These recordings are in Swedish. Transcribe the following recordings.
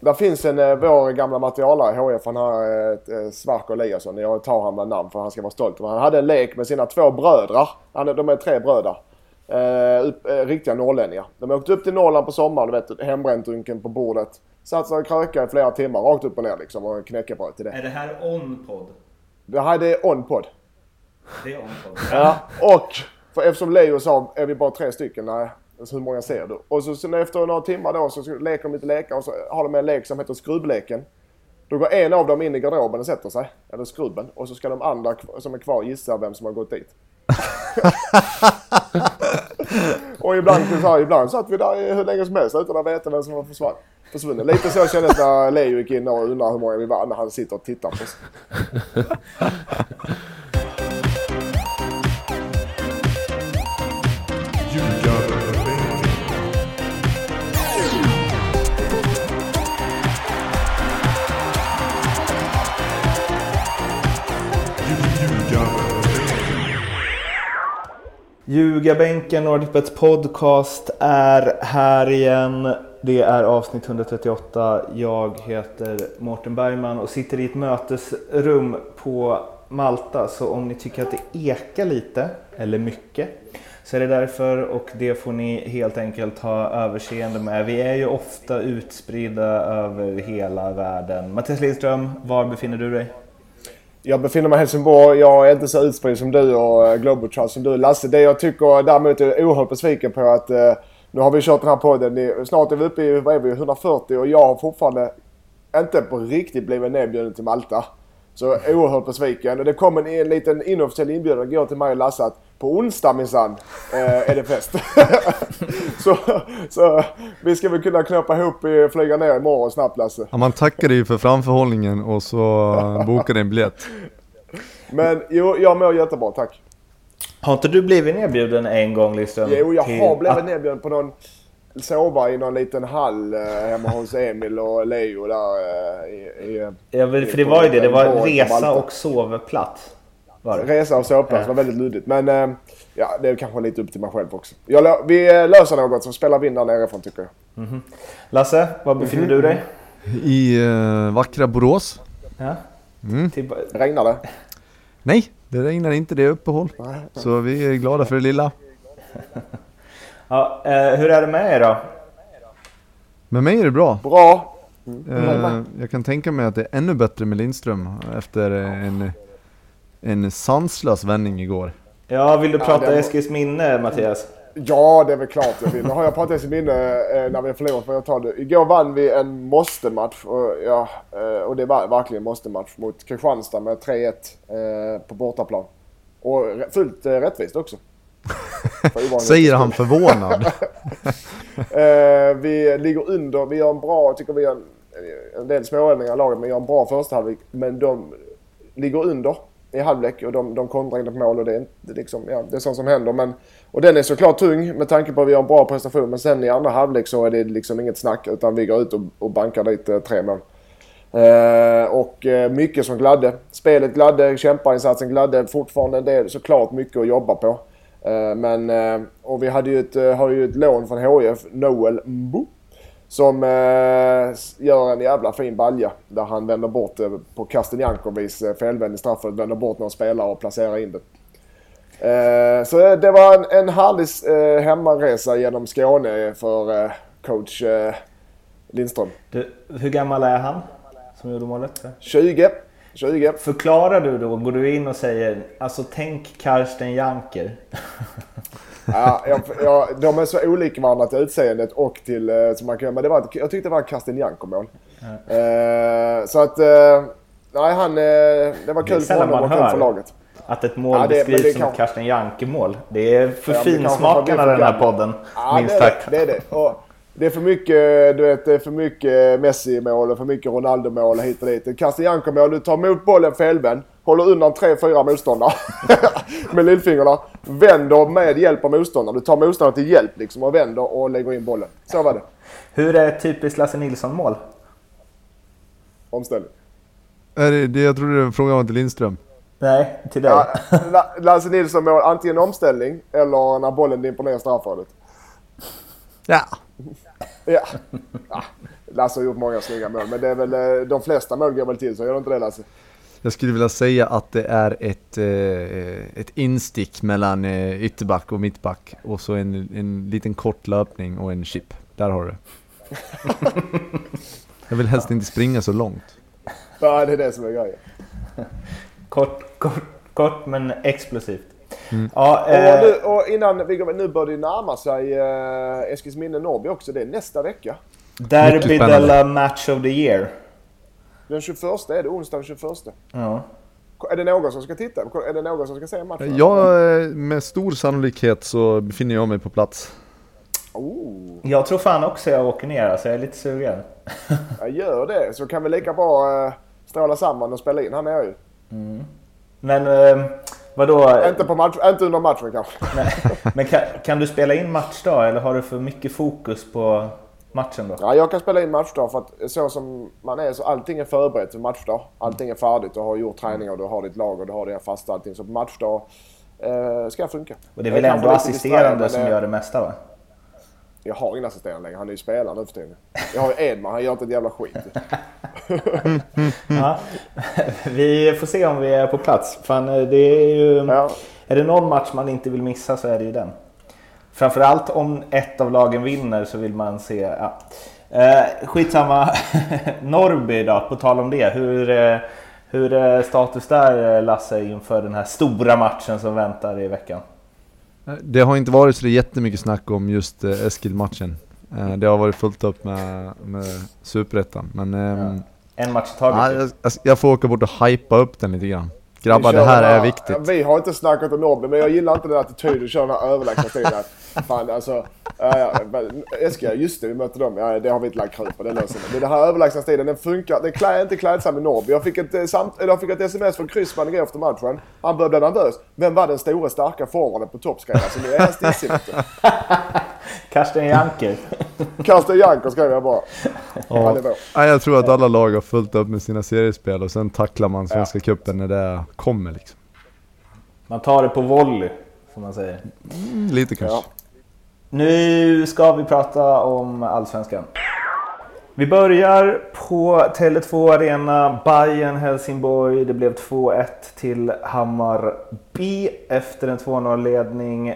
Där finns en, eh, vår gamla materialare i HF, han har ett eh, Svarko Eliasson. Jag tar han med namn för han ska vara stolt. Han hade en lek med sina två bröder. Han, de är tre bröder. Eh, upp, eh, riktiga norrlänningar. De åkte upp till Norrland på sommaren, du vet, hembränt på bordet. Satt sig och krökade i flera timmar, rakt upp och ner liksom och knäckebröd till det. Är det här on-podd? Det här det är on-podd. Det är on-podd. Ja, och för eftersom Leo sa, är vi bara tre stycken? Nej. Alltså hur många ser du? Och så sen efter några timmar då så leker de lite lekar och så har de en lek som heter skrubbleken. Då går en av dem in i garderoben och sätter sig, eller skrubben, och så ska de andra som är kvar gissa vem som har gått dit. och ibland, så här, ibland satt vi där hur länge som helst utan att veta vem som var försvann, försvunnen. Lite så kändes det när Leo gick in och undrade hur många vi var när han sitter och tittar på oss. Ljugarbänken, Nordicbets podcast är här igen. Det är avsnitt 138. Jag heter Mårten Bergman och sitter i ett mötesrum på Malta. Så om ni tycker att det ekar lite, eller mycket, så är det därför och det får ni helt enkelt ha överseende med. Vi är ju ofta utspridda över hela världen. Mattias Lindström, var befinner du dig? Jag befinner mig i Helsingborg. Jag är inte så utspridd som du och eh, Globotrust som du Lasse. Det jag tycker däremot är oerhört besviken på att eh, nu har vi kört den här podden. Snart är vi uppe i vad är vi, 140 och jag har fortfarande inte på riktigt blivit nedbjuden till Malta. Så oerhört besviken. Det kom en, en liten inofficiell inbjudan igår till mig och Lasse att på onsdag minsann eh, är det fest. så, så vi ska väl kunna knöpa ihop och flyga ner imorgon snabbt Lasse. Ja, man tackar dig för framförhållningen och så bokar en biljett. Men jo, jag mår jättebra tack. Har inte du blivit nedbjuden en gång Lindström? Jo, jag har blivit nedbjuden på någon sova i någon liten hall eh, hemma hos Emil och Leo där eh, i, i, Ja, för det var ju det. Det var resa och sovplats. Resa och sovplats var väldigt luddigt. Men eh, ja, det är kanske lite upp till mig själv också. Jag, vi löser något så spelar vi in där nerifrån tycker jag. Mm -hmm. Lasse, var befinner mm -hmm. du dig? I uh, vackra Borås. Ja. Mm. Regnar det? Nej, det regnar inte. Det är uppehåll. Så vi är glada för det lilla. Ja, eh, hur är det med er då? Med mig är det bra. Bra. Mm. jag kan tänka mig att det är ännu bättre med Lindström efter en, en sanslös vändning igår. Ja, vill du prata ja, var... Eskils minne Mattias? Ja, det är väl klart jag vill. Nu har jag pratat Eskils minne eh, när vi har förlorat, för jag tar det. Igår vann vi en måste-match och, ja, eh, och det var verkligen en måste-match mot Kristianstad med 3-1 på bortaplan. Och fullt rättvist också. Säger han förvånad. eh, vi ligger under, vi har en bra, tycker vi har en, en del småändringar i laget, men vi har en bra första halvlek. Men de ligger under i halvlek och de, de kontrar in ett mål och det är, inte, liksom, ja, det är sånt som händer. Men, och den är såklart tung med tanke på att vi har en bra prestation. Men sen i andra halvlek så är det liksom inget snack utan vi går ut och, och bankar dit eh, tre mål. Eh, och eh, mycket som gladde. Spelet gladde, kämparinsatsen gladde. Fortfarande en del såklart mycket att jobba på. Eh, men, eh, och vi hade ju ett, eh, har ju ett lån från HIF, Noel Mbo. Som gör en jävla fin balja. Där han vänder bort på Kastenjankovis felvänd i straffet. Vänder bort någon spelare och placerar in det. Så det var en, en härlig hemmaresa genom Skåne för coach Lindström. Du, hur gammal är han som gjorde målet? 20. 20. Förklarar du då, går du in och säger alltså tänk Karsten Janker? ja, jag, jag, de är så olika varandra till utseendet och till uh, som man kan Men det var, jag tyckte det var Karsten Janker-mål. Ja. Uh, så att, uh, nej han, det var kul för honom och kul för laget. Att ett mål ja, det, beskrivs det som kan... ett Karsten Janker-mål. Det är för ja, finsmakarna den här podden. Ja, minst sagt. Det är det. Och, det är för mycket, du vet, det är för mycket Messi-mål och för mycket Ronaldo-mål hit och dit. Castellanco-mål, du tar emot bollen felvänd, håller undan 3-4 motståndare med lillfingrarna. Vänder med hjälp av motståndaren. Du tar motståndaren till hjälp liksom och vänder och lägger in bollen. Så var det. Hur är ett typiskt Lasse Nilsson-mål? Omställning. Är det, det jag trodde frågan var till Lindström. Nej, till dig. Ja, Lasse Nilsson mål antingen omställning eller när bollen dimper ner straffområdet. Ja, Ja. ja. Lasse har gjort många snygga mål, men det är väl, eh, de flesta mål går väl till så, gör det inte det Lasse? Jag skulle vilja säga att det är ett, eh, ett instick mellan eh, ytterback och mittback och så en, en liten kort löpning och en chip. Där har du det. Jag vill helst inte springa så långt. Ja, det är det som är grejen. Kort, kort, kort men explosivt. Mm. Ja, Och, eh, nu, och innan vi går nu börjar det närma sig eh, Eskilsminne Norrby också. Det är nästa vecka. Derby della Match of the Year. Den 21 är det, onsdag den 21. Ja. Är det någon som ska titta? Är det någon som ska se matchen? Ja, eh, med stor sannolikhet så befinner jag mig på plats. Oh, Jag tror fan också jag åker ner, alltså jag är lite sugen. jag gör det. Så kan vi lika bra eh, stråla samman och spela in här nere ju. Men eh, vadå? Inte, på match, inte under matchen kanske. Men kan, kan du spela in matchdag eller har du för mycket fokus på matchen då? Ja, jag kan spela in matchdag för att så som man är så allting är förberett för matchdag. Allting är färdigt. Du har gjort träningar, du har ditt lag och du har dina fasta allting. Så på matchdag eh, ska funka. Och det är väl ändå assisterande som gör det mesta va? Jag har ingen assisterande längre. Han är ju spelare nu för tiden. Jag har ju Edman. Han gör inte ett jävla skit. Ja. Vi får se om vi är på plats. Fan, eh, det är ju... Ja. Är det någon match man inte vill missa så är det ju den. Framförallt om ett av lagen vinner så vill man se... Ja. Eh, skitsamma. Norrby då, på tal om det. Hur, eh, hur är status där eh, Lasse inför den här stora matchen som väntar i veckan? Eh, Det har inte varit så jättemycket snack om just eh, Eskil-matchen. Eh, Det har varit fullt upp med, med Superettan, men ehm, En match i ja, taget. jag, jag- jag får åka bort och hypa upp den lite grann. Grabbar, det här är viktigt. Vi har inte snackat om Norrby, men jag gillar inte den attityden. Kör den här överlägsna stilen. Fan alltså. Ja, men Eskil, just det, vi mötte dem. Ja, det har vi inte lagt krut på. Det löser. Men den här överlägsna stilen, den funkar. Den är inte klädsam i Norrby. Jag fick ett, eh, samt, jag fick ett sms från Kryssman igår efter matchen. Han började bli nervös. Vem var den stora starka forwarden på topp skrev han. Så nu är jag du. Karsten Janker. Karsten Janker skrev jag bara. Ja, jag tror att alla lag har fullt upp med sina seriespel och sen tacklar man Svenska cupen när det kommer liksom. Man tar det på volley, som man säger. Mm, Lite kanske. Ja. Nu ska vi prata om Allsvenskan. Vi börjar på Tele2 Arena, Bayern Helsingborg. Det blev 2-1 till Hammarby efter en 2-0-ledning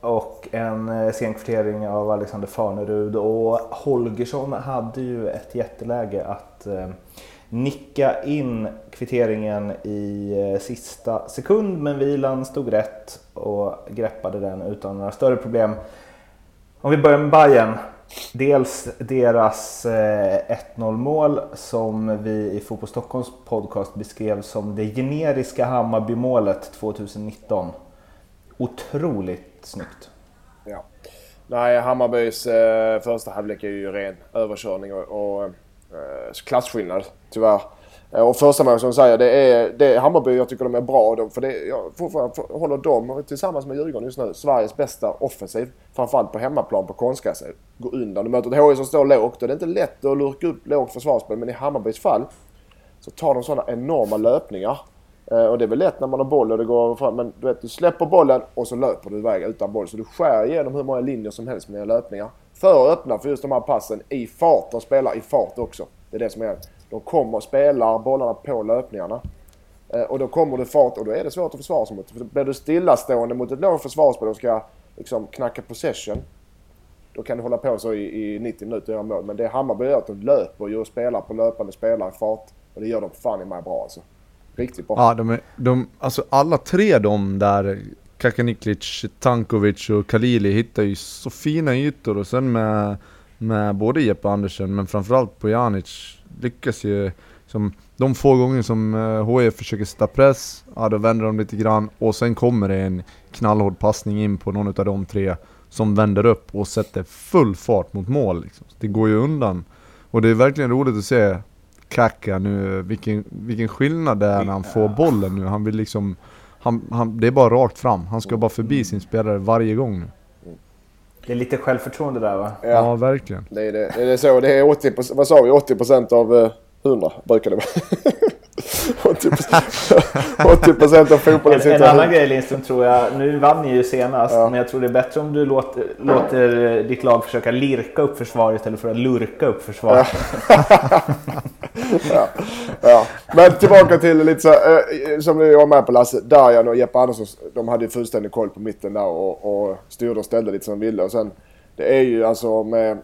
och en eh, sen kvittering av Alexander Farnerud. Och Holgersson hade ju ett jätteläge att eh, nicka in kvitteringen i eh, sista sekund, men Vilan stod rätt och greppade den utan några större problem. Om vi börjar med Bayern. Dels deras 1-0 mål som vi i Fotboll Stockholms podcast beskrev som det generiska Hammarby-målet 2019. Otroligt snyggt. Ja. Nej, Hammarbys eh, första halvlek är ju ren överkörning och, och eh, klasskillnad tyvärr. Eh, och första målet som du säger, det är, det är Hammarby jag tycker de är bra. De, för det, jag fortfarande håller dem tillsammans med Djurgården just nu Sveriges bästa offensiv. Framförallt på hemmaplan på konstgräs. Gå undan. Du möter ett HI som står lågt och det är inte lätt att lurka upp lågt försvarsspel. Men i Hammarbys fall så tar de sådana enorma löpningar. Eh, och det är väl lätt när man har boll och det går fram. Men du vet, du släpper bollen och så löper du iväg utan boll. Så du skär igenom hur många linjer som helst med dina löpningar. För att öppna för just de här passen i fart. De spelar i fart också. Det är det som är De kommer och spelar bollarna på löpningarna. Eh, och då kommer det fart och då är det svårt att försvara sig mot. För blir du stillastående mot ett lågt försvarsspel och ska liksom knacka possession. Då kan du hålla på så i, i 90 minuter och göra mål. Men det Hammarby gör är att de löper ju och spelar på löpande spelare i fart. Och det gör de fan i mig bra alltså. Riktigt bra. Ja, de är, de, alltså alla tre de där, Kakaniklic, Tankovic och Kalili hittar ju så fina ytor och sen med, med både Jeppe Andersen men framförallt på Janic lyckas ju som de få gånger som eh, HIF försöker sätta press, ja då vänder de lite grann och sen kommer det en knallhård passning in på någon av de tre som vänder upp och sätter full fart mot mål. Liksom. Det går ju undan. Och det är verkligen roligt att se Kaka nu, vilken, vilken skillnad det är när han får bollen nu. Han vill liksom, han, han, det är bara rakt fram. Han ska bara förbi sin spelare varje gång nu. Det är lite självförtroende där va? Ja, Ja, verkligen. det är det. Det är så. Det är 80 vad sa vi? 80 procent av eh, 100 brukar det vara. 80 procent av fotbollen En, sitter en här. annan grej Lindström tror jag, nu vann ni ju senast, men jag tror det är bättre om du låter, låter ditt lag försöka lirka upp försvar istället för att lurka upp försvar. ja, ja. Men tillbaka till lite så eh, som du var med på Lasse. Darjan och Jeppe Andersson, de hade ju fullständig koll på mitten där och, och styrde och ställde lite som de ville. Och sen, det är ju alltså med,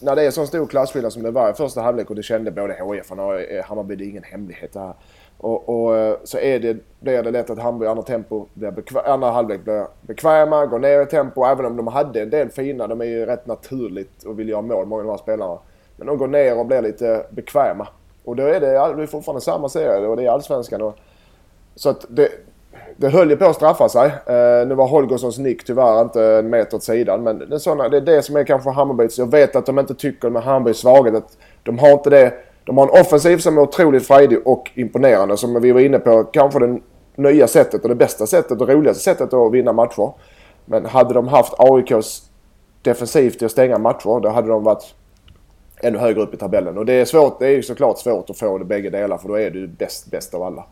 när det är så stor klasskillnad som det var i första halvlek och det kände både HIF och eh, Hammarby, det är ingen hemlighet det här. Och, och eh, så är det, blir det lätt att Hammarby i andra, tempo blir bekväm, andra halvlek blir bekväma, går ner i tempo. Även om de hade en del fina, de är ju rätt naturligt och vill göra mål, många av de här spelarna. Men de går ner och blir lite bekväma. Och då är det, det är fortfarande samma serie och det är allsvenskan. Och, så att det, det höll ju på att straffa sig. Eh, nu var Holgerssons nick tyvärr inte en meter åt sidan. Men det är, såna, det är det som är kanske Hammarbys. Jag vet att de inte tycker med Hammarbys svaghet att de har inte det. De har en offensiv som är otroligt frejdig och imponerande. Som vi var inne på, kanske det nya sättet och det bästa sättet och roligaste sättet att vinna matcher. Men hade de haft AIKs defensivt till att stänga matcher, då hade de varit ännu högre upp i tabellen. Och det är, svårt, det är ju såklart svårt att få det bägge delar för då är du bäst, bäst av alla.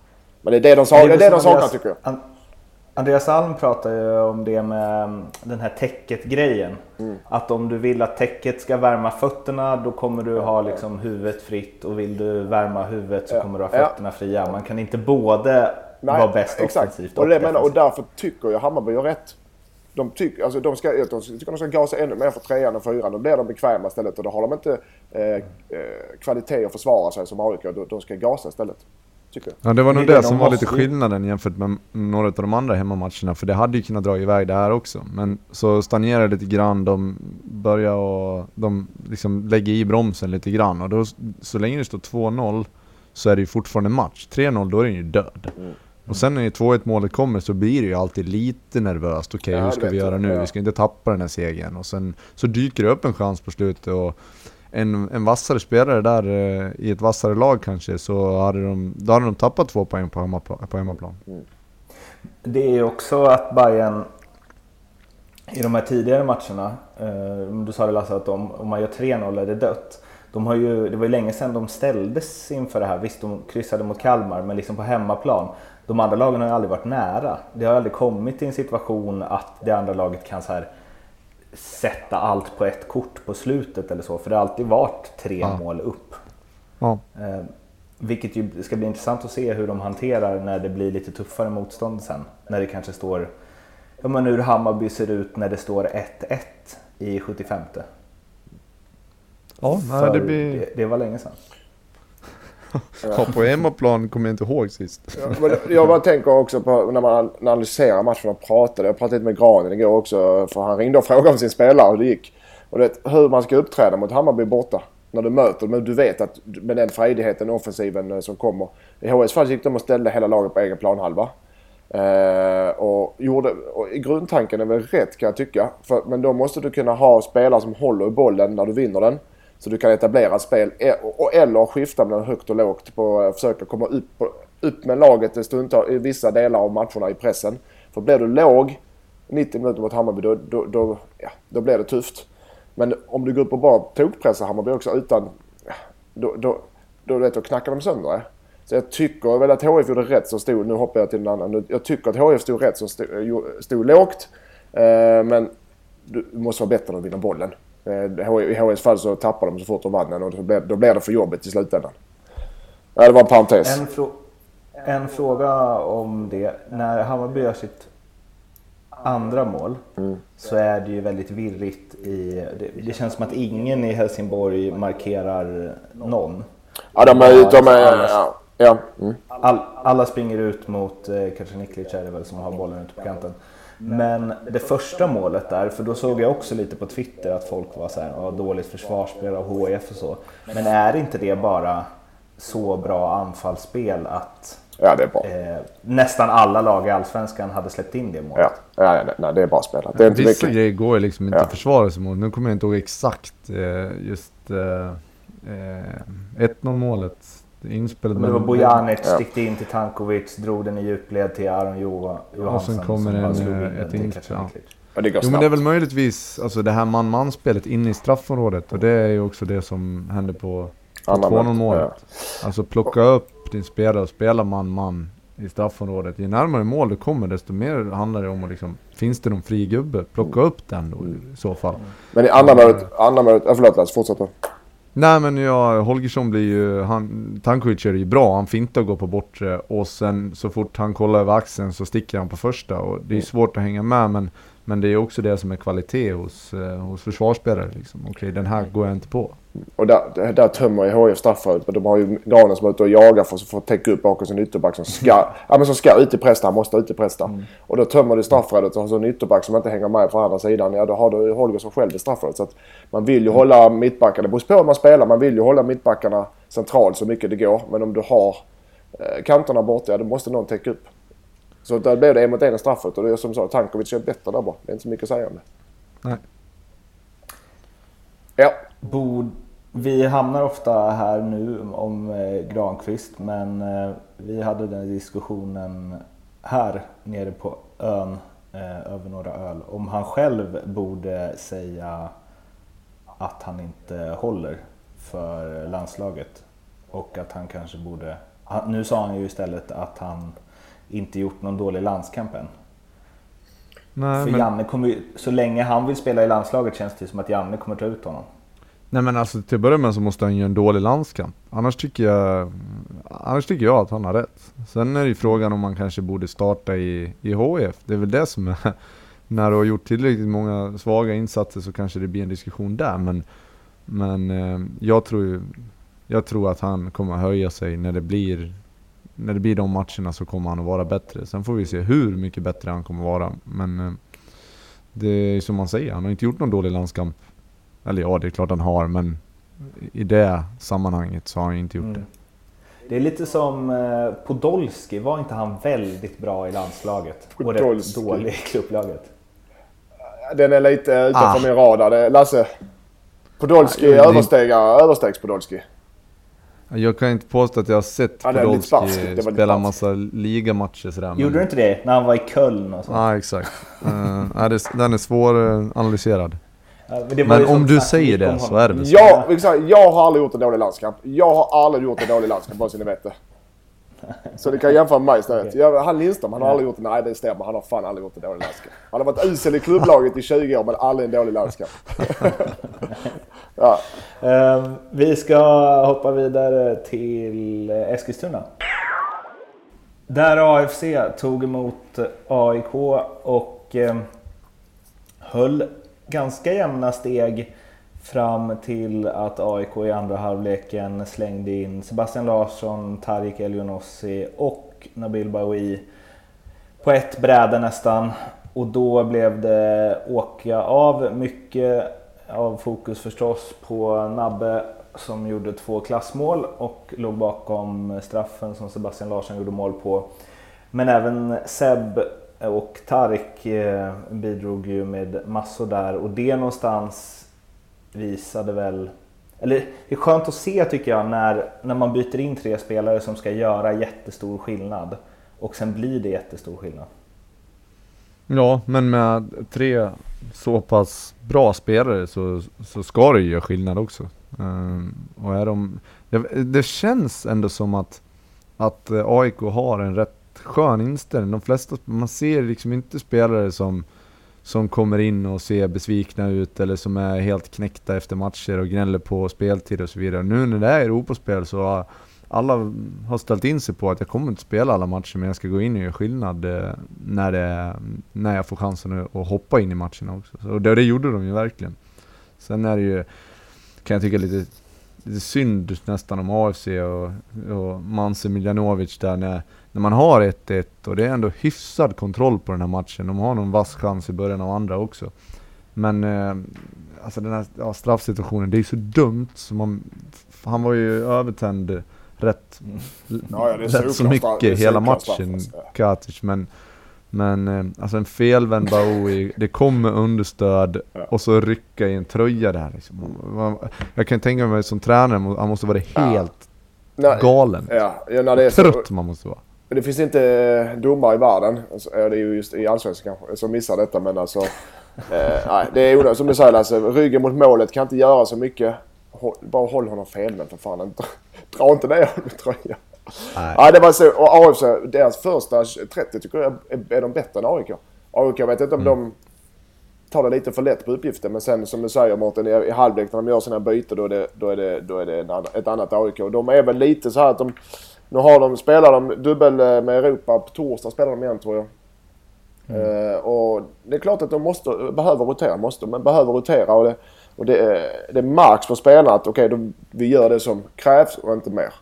Men det är det de, saknar, det är det de saknar tycker jag. An- Andreas Alm pratar ju om det med mm, den här täcket-grejen. Mm. Att om du vill att täcket ska värma fötterna då kommer du ha liksom huvudet fritt och vill du värma huvudet så kommer du ha Ja. fötterna fria. Man kan inte både vara bäst offensivt och, och det menar, och därför tycker jag Hammarby gör rätt. De tycker, alltså de ska, de tycker de ska gasa ännu mer för trean och fyran. Då blir de bekväma istället och då har de inte eh, eh, kvalitet att försvara sig som AIK. De ska gasa istället. Tycker jag. Ja det var nog det, det, som de var lite skillnaden jämfört med några av de andra hemmamatcherna. För det hade ju kunnat dra iväg det här också. Men så stagnerade lite grann, de börjar och de liksom lägger i bromsen lite grann. Och då, så länge det står 2-0 så är det ju fortfarande match. 3-0 då är den ju död. Mm. Och sen när 2-1 målet kommer så blir det ju alltid lite nervöst. Okej, Ja, hur ska vi göra nu? Ja. Vi ska inte tappa den här segern. Och sen så dyker det upp en chans på slutet. Och en, en vassare spelare där eh, i ett vassare lag kanske, så hade de, då hade de tappat två poäng på hemmaplan. På hemmaplan. Mm. Det är ju också att Bayern i de här tidigare matcherna, eh, du sa det Lasse att om, om man gör 3-0 är det dött. De har ju, det var ju länge sedan de ställdes inför det här. Visst, de kryssade mot Kalmar, men liksom på hemmaplan. De andra lagen har ju aldrig varit nära. Det har aldrig kommit till en situation att det andra laget kan så här sätta allt på ett kort på slutet eller så. För det har alltid varit tre Ja. mål upp. Ja. Eh, vilket ju ska bli intressant att se hur de hanterar när det blir lite tuffare motstånd sen. När det kanske står, ja men hur Hammarby ser ut när det står 1-1 i 75. Ja, nej, det blir... det, det var länge sedan. Ja, på hemmaplan kommer jag inte ihåg sist. Ja, men jag bara tänker också på när man analyserar matchen och pratar. Jag pratade lite med Granen igår också för han ringde och frågade om sin spelare hur det gick. Och det, hur man ska uppträda mot Hammarby borta. När du möter men du vet att med den frejdigheten offensiven eh, som kommer. I HS fall gick de och ställde hela laget på egen planhalva. Eh, och, gjorde, och i grundtanken är väl rätt kan jag tycka. För, men då måste du kunna ha spelare som håller i bollen när du vinner den. Så du kan etablera ett spel e- eller skifta mellan högt och lågt på att försöka komma upp, upp med laget stundtal, i vissa delar av matcherna i pressen. För blir du låg 90 minuter mot Hammarby då, då, då, ja, då blir det tufft. Men om du går upp och bara tokpressar Hammarby också utan... Då, då, då, vet du, knackar de sönder det. Så jag tycker väl att HF gjorde rätt som stod... Nu hoppar jag till en annan. Jag tycker att HF stod rätt som stod, eh, stod lågt. Eh, men du måste vara bättre än att vinna bollen. Eh, I HFs fall så tappar de så fort de vann den och då blir, då blir det för jobbigt i slutändan. Ja, det var en parentes. En, frå- en fråga om det. När Hammarby gör sitt andra mål Mm. så är det ju väldigt virrigt i... Det, det känns som att ingen i Helsingborg markerar någon. Ja, de är... De är ja. Mm. All, alla springer ut mot eh, kanske Niklic är det väl som har bollen ute på kanten. Men det första målet där, för då såg jag också lite på Twitter att folk var så här, "Ja, dåligt försvarsspel av HIF och så. Men är inte det bara så bra anfallsspel att ja, det är bra. eh, nästan alla lag i Allsvenskan hade släppt in det målet? Ja, ja nej, nej, det är bra spelat. Det är inte Vissa mycket. grejer går ju liksom inte Ja. att försvara sig mot. Nu kommer jag inte ihåg exakt eh, just eh, eh, 1-0 målet. Inspelet. Men det var Bojanic, Ja. stickte in till Tankovic, drog den i djupled till Aron Jo- Johansson kommer som bara en, eh, ett inspel, ja. Ja, det går Jo men det är väl möjligtvis alltså det här man-man-spelet inne i straffområdet och det är ju också det som hände på, på Andra 2-0 målet, målet. Alltså plocka upp din spelare och spela man-man i straffområdet. Ju närmare mål du kommer desto mer handlar det om att liksom, finns det någon fri gubbe? Plocka upp den då i så fall. Men i andra målet, andra målet, äh, förlåt Lasse, fortsätt nu. Nej men ja, Holgersson blir ju, han, Tankovic är ju bra, han fintar och går på bortre och sen så fort han kollar över axeln så sticker han på första och det är svårt att hänga med men, men det är också det som är kvalitet hos, eh, hos försvarsspelare liksom. Okej, den här går jag inte på. Och där, där tömmer ju HIF straffområdet. Men de har ju Granen som är ute och jagar för att få täcka upp bakom sin ytterback som ska, ja, men som ska ut i presta. Han måste ut i presta. Mm. Och då tömmer du straffområdet och har så en ytterback som inte hänger med på andra sidan. Ja, då har du Holgersson själv i straffområdet. Så att man vill ju hålla mittbackarna, det beror på hur man spelar, man vill ju hålla mittbackarna centralt så mycket det går. Men om du har eh, kanterna borta, ja då måste någon täcka upp. Så där blev det en mot en i straffet och det är som sa, Tankovic är bättre där bara. Det är inte så mycket att säga om det. Nej. Ja, Bod, vi hamnar ofta här nu om eh, Granqvist men eh, vi hade den diskussionen här nere på ön eh, över några öl om han själv borde säga att han inte håller för landslaget och att han kanske borde... Han, nu sa han ju istället att han inte gjort någon dålig landskamp än. Nej, För men, Janne kommer ju, så länge han vill spela i landslaget känns det som att Janne kommer ta ut honom. nej men alltså till att börja med så måste han göra en dålig landskamp. Annars tycker jag, annars tycker jag att han har rätt. Sen är det ju frågan om man kanske borde starta i, i HF. Det är väl det som är, när du har gjort tillräckligt många svaga insatser så kanske det blir en diskussion där. Men, men eh, jag tror jag tror att han kommer höja sig när det blir när det blir de matcherna så kommer han att vara bättre. Sen får vi se hur mycket bättre han kommer att vara. Men eh, det är som man säger, han har inte gjort någon dålig landskamp. Eller ja, det är klart han har, men i det sammanhanget så har han inte gjort Mm. det. Det är lite som eh, Podolski, var inte han väldigt bra i landslaget? Och rätt Podolski. dålig i klubplaget? Den är lite utanför Ah. min radar. Lasse. Podolski Ah, jo, det- överstegar, överstegs Podolski. Jag kan inte påstå att jag har sett Ja, Podolski spela sparskt. massa ligamatcher sådär. men- Gjorde du inte det när han var i Köln och så? Ja, exakt. Uh, ja, det, den är svåranalyserad. Ja, Men ju om du säger det så är det väl så. Kan säga, jag har aldrig gjort en dålig landskamp. Jag har aldrig gjort en dålig landskamp, bara så ni vet det. Så ni kan jämföra med mig istället. Jag, han Lindström, han har aldrig gjort en... Nej, det stämmer. Han har fan aldrig gjort en dålig landskamp. Han har varit usel i klubblaget i 20 år, men aldrig en dålig landskamp. ja. Ehm, vi ska hoppa vidare till eh, Eskilstuna. Där AFC tog emot AIK och ehm, höll ganska jämna steg fram till att AIK i andra halvleken slängde in Sebastian Larsson, Tarik Elionossi och Nabil Bahoui på ett bräde nästan. Och då blev det åka av. Mycket av fokus förstås på Nabbe som gjorde två klassmål och låg bakom straffen som Sebastian Larsson gjorde mål på. Men även Seb och Tarik eh, bidrog ju med massor där och det någonstans visade väl eller det är skönt att se tycker jag när, när man byter in tre spelare som ska göra jättestor skillnad och sen blir det jättestor skillnad. Ja, men med tre så pass bra spelare så, så ska det ju göra skillnad också. Um, och är de, det, det känns ändå som att, att eh, AIK har en rätt skön inställning. De flesta, man ser liksom inte spelare som, som kommer in och ser besvikna ut eller som är helt knäckta efter matcher och gnäller på speltid och så vidare. Nu när det är Europaspel så har alla har ställt in sig på att jag kommer inte spela alla matcher men jag ska gå in och göra skillnad eh, när, det, när jag får chansen att, hoppa in i matcherna också. Så, och det, det gjorde de ju verkligen. Sen är det ju, kan jag tycka lite, lite synd nästan om AFC och, och Manse Miljanovic där när, när man har 1-1 och det är ändå hyfsad kontroll på den här matchen. De har någon vass chans i början av andra också. Men eh, alltså den här ja, straffsituationen, det är så dumt. Så man, han var ju övertänd rätt, Ja, ja, rätt så mycket hela matchen, alltså. Katic. Men, men eh, alltså en felvänd Baoui, det kommer understöd Ja. och så rycka i en tröja där liksom. Jag kan tänka mig som tränare, han måste vara Ja. helt Nej, galen. ja, ja, är så, Trött man måste vara. Men Det finns inte eh, domare i världen, alltså, ja, det är ju just i Allsvenskan kanske, som missar detta men alltså... Eh, nej, det är onödigt. Som du säger Lasse, ryggen mot målet kan inte göra så mycket. Håll, bara håll honom felvänd för fan. Inte- Dra inte ner honom tröja. Nej. Ja, det var så. Och AFC, deras första 30 tycker jag är, är de bättre än AIK. AIK, vet inte om de tar det lite för lätt på uppgiften. Men sen som du säger Mårten, i, i halvlek när de gör sina byten då är det, då är det, då är det en ett annat AIK. De är väl lite så här att de... Nu har de, spelar de dubbel eh, med Europa. På torsdag spelar de igen tror jag. Eh, och det är klart att de måste, behöver rotera, måste, men behöver rotera. Och det, och det, är- det märks på spelarna att okej, då- vi gör det som krävs och inte mer.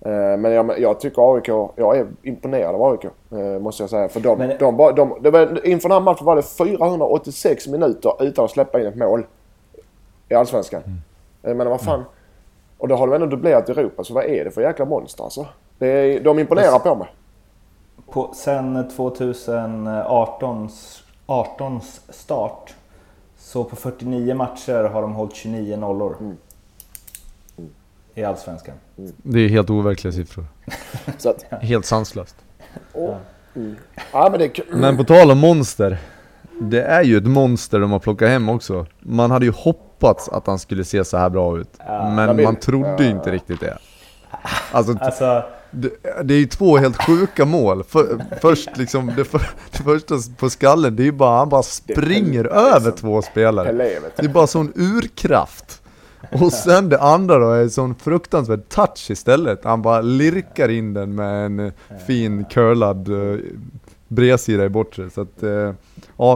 Eh, Men jag, jag tycker AIK, jag är imponerad av AIK. eh, Måste jag säga. För de, Men- de, de, det var, inför den här matchen var det 486 minuter utan att släppa in ett mål. I Allsvenskan. Jag menar vad fan. Och då har de ändå dubblerat i Europa, så vad är det för jäkla monster alltså? Det är, de imponerar på mig. På, sen 2018 18 start så på 49 matcher har de hållit 29 nollor. I Allsvenskan. Det är helt overkliga siffror. Så att, Helt sanslöst. och, mm. Ja men det. Men på tal om monster. Det är ju ett monster de har plockat hem också. Man hade ju hoppats att han skulle se så här bra ut. jag Men man trodde ju Ja. inte riktigt det. Alltså, Alltså, det, det är ju två helt sjuka mål. För, först liksom, det, för, det första på skallen, det är ju bara, han bara springer det är över två spelare. Det är bara sån urkraft. Och sen det andra då är sån fruktansvärd touch istället. Han bara lirkar in den med en eh, fin curlad uh, bredsida i bortre. Så att, eh, ja,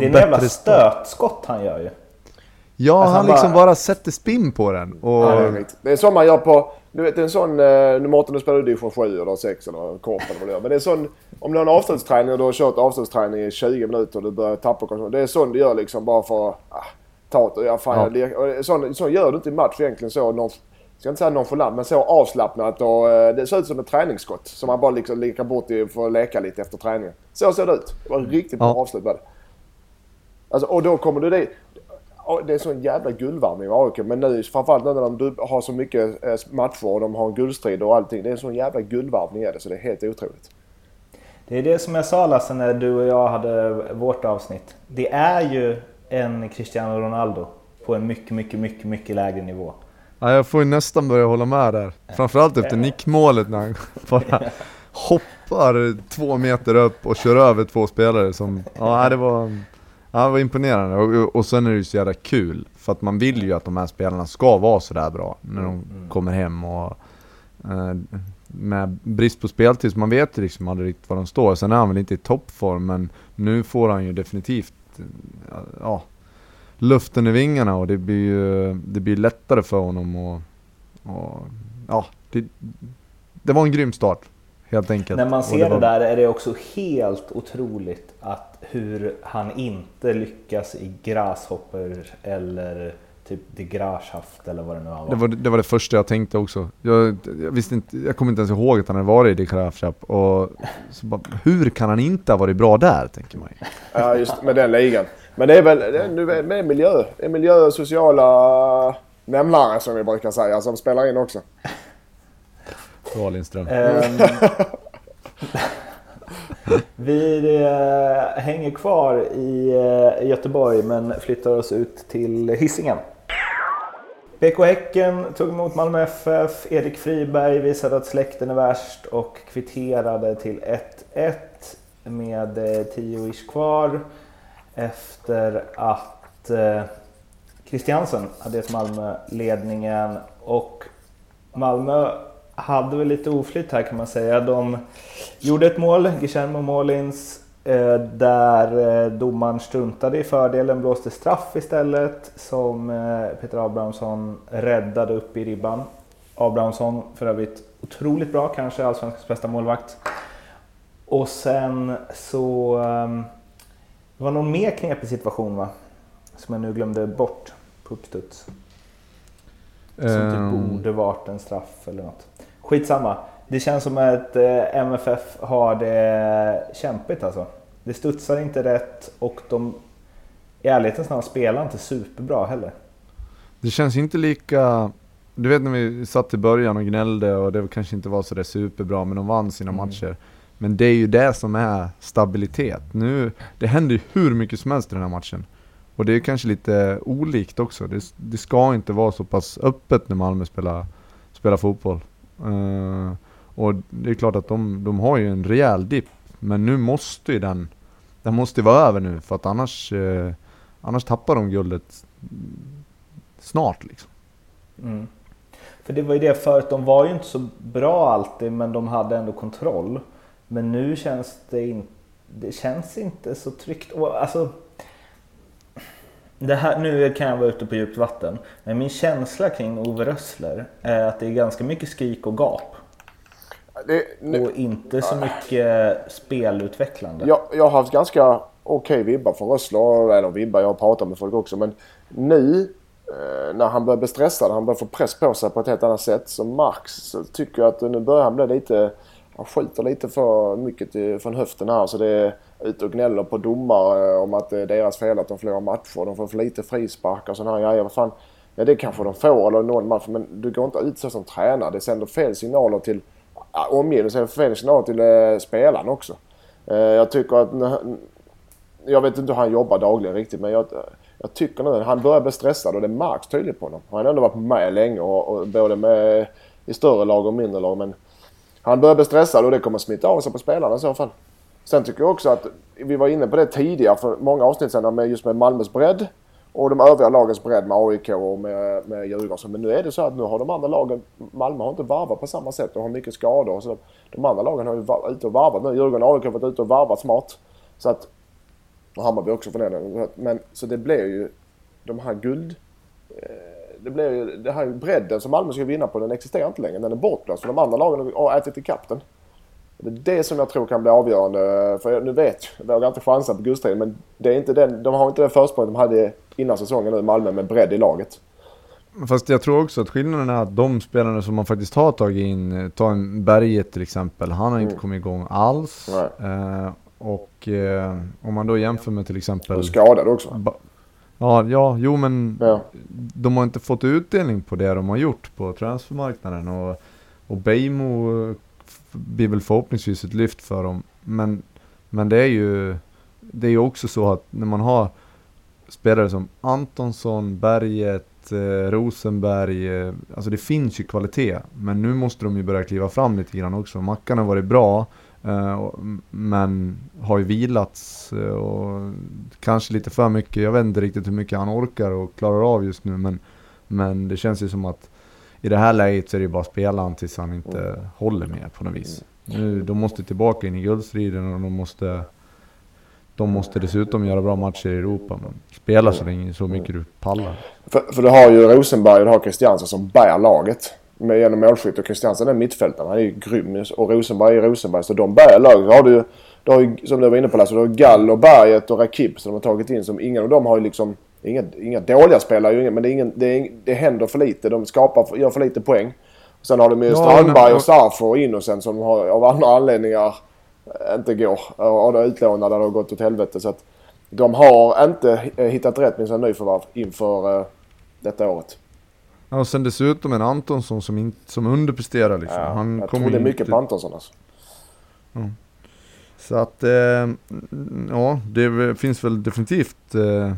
det är en jävla stötskott han gör ju. Ja, Alltså, han han liksom bara- bara sätter spinn på den. Och, Ja, det är. Det är så man gör på... Du vet, det är en sån... eh, Nu Mårten, du spelar du division 7 eller 6 eller korp eller vad du gör. Men det är sån... Om du har en avslutsträning och du har kört avslutsträning i 20 minuter och du börjar tappa kontroll. Det är sån du gör liksom bara för att... Ah, ta ett... Ja, fan, Ja. jag det är sån, sån gör du inte i match egentligen så. Någon, ska inte säga nonchalant, men så avslappnat och eh, det ser ut som ett träningsskott. Som man bara liksom likar bort i för att leka lite efter träningen. Så ser det ut. Det var riktigt bra Ja. avslut var det. Alltså, och då kommer du dit. Det är sån jävla guldvarvning med AIK. Men nu framförallt nu när de har så mycket eh, matcher och de har en guldstrid och allting. Det är en sån jävla guldvarvning är det så det är helt otroligt. Det är det som jag sa Lasse när du och jag hade vårt avsnitt. Det är ju en Cristiano Ronaldo på en mycket, mycket, mycket, mycket lägre nivå. ja, jag får ju nästan börja hålla med där. Framförallt efter nickmålet när han bara hoppar två meter upp och kör över två spelare som... Ja, det var... Ja, det var imponerande. Och, och sen är det ju så jävla kul. För att man vill ju att de här spelarna ska vara sådär bra när de kommer hem och... Eh, med brist på speltid, så man vet ju liksom aldrig riktigt var de står. Sen är han väl inte i toppform, men nu får han ju definitivt... Ja, luften i vingarna och det blir ju det blir lättare för honom och... och ja, det, det var en grym start. Helt enkelt. När man Och ser det, var- där är det också helt otroligt att hur han inte lyckas i Grasshopper eller typ De Grashaft eller vad det nu var. Det var, det var det första jag tänkte också. Jag, jag visste inte, jag kommer inte ens ihåg att han hade varit i Krafshap och så bara, hur kan han inte ha varit bra där, tänker man. Ja, just med den ligan. Men det är väl det är, det miljö. Det är miljö och sociala nämlare som vi brukar säga som spelar in också. Bra Lindström. Ehm, vi eh, hänger kvar i eh, Göteborg men flyttar oss ut till Hisingen. BK Häcken tog emot Malmö FF. Erik Friberg visade att släkten är värst och kvitterade till 1-1 med eh, 10 ish kvar efter att eh, Christiansen hade gett Malmö ledningen och Malmö hade väl lite oflyt här kan man säga. De gjorde ett mål, Guillermo Molins, eh, där eh, domaren struntade i fördelen, blåste straff istället som eh, Peter Abrahamsson räddade upp i ribban. Abrahamsson för övrigt otroligt bra, kanske allsvenskans bästa målvakt. Och sen så... ehm, Det var någon mer knepig situation va? Som jag nu glömde bort på uppstuds. Som typ Ehm, borde varit en straff eller något. Skitsamma. Det känns som att eh, MFF har det kämpigt alltså. Det studsar inte rätt och de i ärlighetens namn spelar inte superbra heller. Det känns inte lika... Du vet när vi satt i början och gnällde och det kanske inte var så där superbra men de vann sina Mm. matcher. Men det är ju det som är stabilitet. Nu, det händer ju hur mycket som helst i den här matchen. Och det är kanske lite olikt också. Det, det ska inte vara så pass öppet när Malmö spelar, spelar fotboll. Eh, och det är klart att de, de har ju en rejäl dipp. Men nu måste ju den, den måste vara över nu för att annars, eh, annars tappar de guldet snart liksom. Mm. För det var ju det förut, de var ju inte så bra alltid men de hade ändå kontroll. Men nu känns det inte, det känns inte så tryggt. Och, alltså, det här, nu kan jag vara ute på djupt vatten, men min känsla kring Ove Rössler är att det är ganska mycket skrik och gap. Det, nu, Och inte så mycket spelutvecklande. jag, jag har haft ganska okej vibbar från Rössler, eller vibbar, jag har pratat med folk också. Men nu eh, när han börjar bli stressad, han börjar få press på sig på ett helt annat sätt. Som Marx så tycker jag att nu börjar han bli lite, han skjuter lite för mycket från höften här. Så det ute och gnäller på domare eh, om att det är deras fel att de förlorar matcher. De får för lite frisparkar och sådana här grejer. Vad fan, ja det kanske de får eller någon match. Men du går inte ut så som tränare. Det sänder fel signaler till omgivningen. Det sänder fel signaler till eh, spelaren också. Eh, jag tycker att jag vet inte hur han jobbar dagligen riktigt men jag, jag tycker nu att han börjar bli stressad och det märks tydligt på honom. Han har ändå varit med länge och, och både med i större lag och mindre lag men han börjar bli stressad och det kommer smitta av sig på spelarna i så fall. Sen tycker jag också att vi var inne på det tidigare för många avsnitt sedan med just med Malmös bredd och de övriga lagens bredd med AIK och med, med Djurgården. Men nu är det så att nu har de andra lagen, Malmö har inte varvat på samma sätt och har mycket skador. Så de, de andra lagen har ju varit ute och varvat nu. Djurgården och AIK har varit ute och varvat smart. Så att och Hammarby också för den. Men så det blir ju de här guld... Eh, det blir ju det här bredden som Malmö ska vinna på den existerar inte längre. Den är bortblåst. För de andra lagen har ätit ikapp den. Det är det som jag tror kan bli avgörande. För jag, nu vet jag, vågar inte chansa på guldstriden. Men det är inte den, de har inte den försprång de hade innan säsongen nu Malmö med bredd i laget. Fast jag tror också att skillnaden är att de spelarna som man faktiskt har tagit in, ta en Berget till exempel, han har inte Mm. kommit igång alls. Eh, och eh, om man då jämför med till exempel... Och skadade också. Ja, ja, jo men Ja. de har inte fått utdelning på det de har gjort på transfermarknaden och, och Beijmo eh, blir väl förhoppningsvis ett lyft för dem. Men, men det är ju det är ju också så att när man har spelare som Antonsson, Berget, eh, Rosenberg, eh, alltså det finns ju kvalitet. Men nu måste de ju börja kliva fram lite grann också. Mackan har varit bra, eh, och- men har ju vilats eh, och kanske lite för mycket. Jag vet inte riktigt hur mycket han orkar och klarar av just nu. Men, men det känns ju som att i det här läget så är det bara spelaren tills han inte håller mer på något vis. Nu, de måste tillbaka in i guldstriden och de måste de måste dessutom göra bra matcher i Europa, men spela så länge så mycket du pallar. För, för du har ju Rosenberg och du har Christiansen som bär laget. Med genom målskytt och Christiansen är mittfältare. Han är ju grym. Och Rosenberg är Rosenberg. Så de bär laget. Har du, du har ju, som du var inne på Lasse, du har Gall och Berget och Rakip som de har tagit in. Som ingen av dem har ju liksom... Inga, inga dåliga spelare, men det, är ingen, det, är, det händer för lite. De skapar, gör för lite poäng. Sen har de ju Ja, Strandberg och Sarfor och Innocent som har, av andra anledningar eh, inte går. Och de utlånade har gått åt helvete. Så att de har inte eh, hittat rätt med sina nyförvärv inför eh, detta året. Ja, och sen dessutom en Antonsson som, in, som underpresterar liksom. Ja, Han jag kommer tror det är mycket inte- på Antonsson alltså. Så att, eh, ja, det finns väl definitivt eh,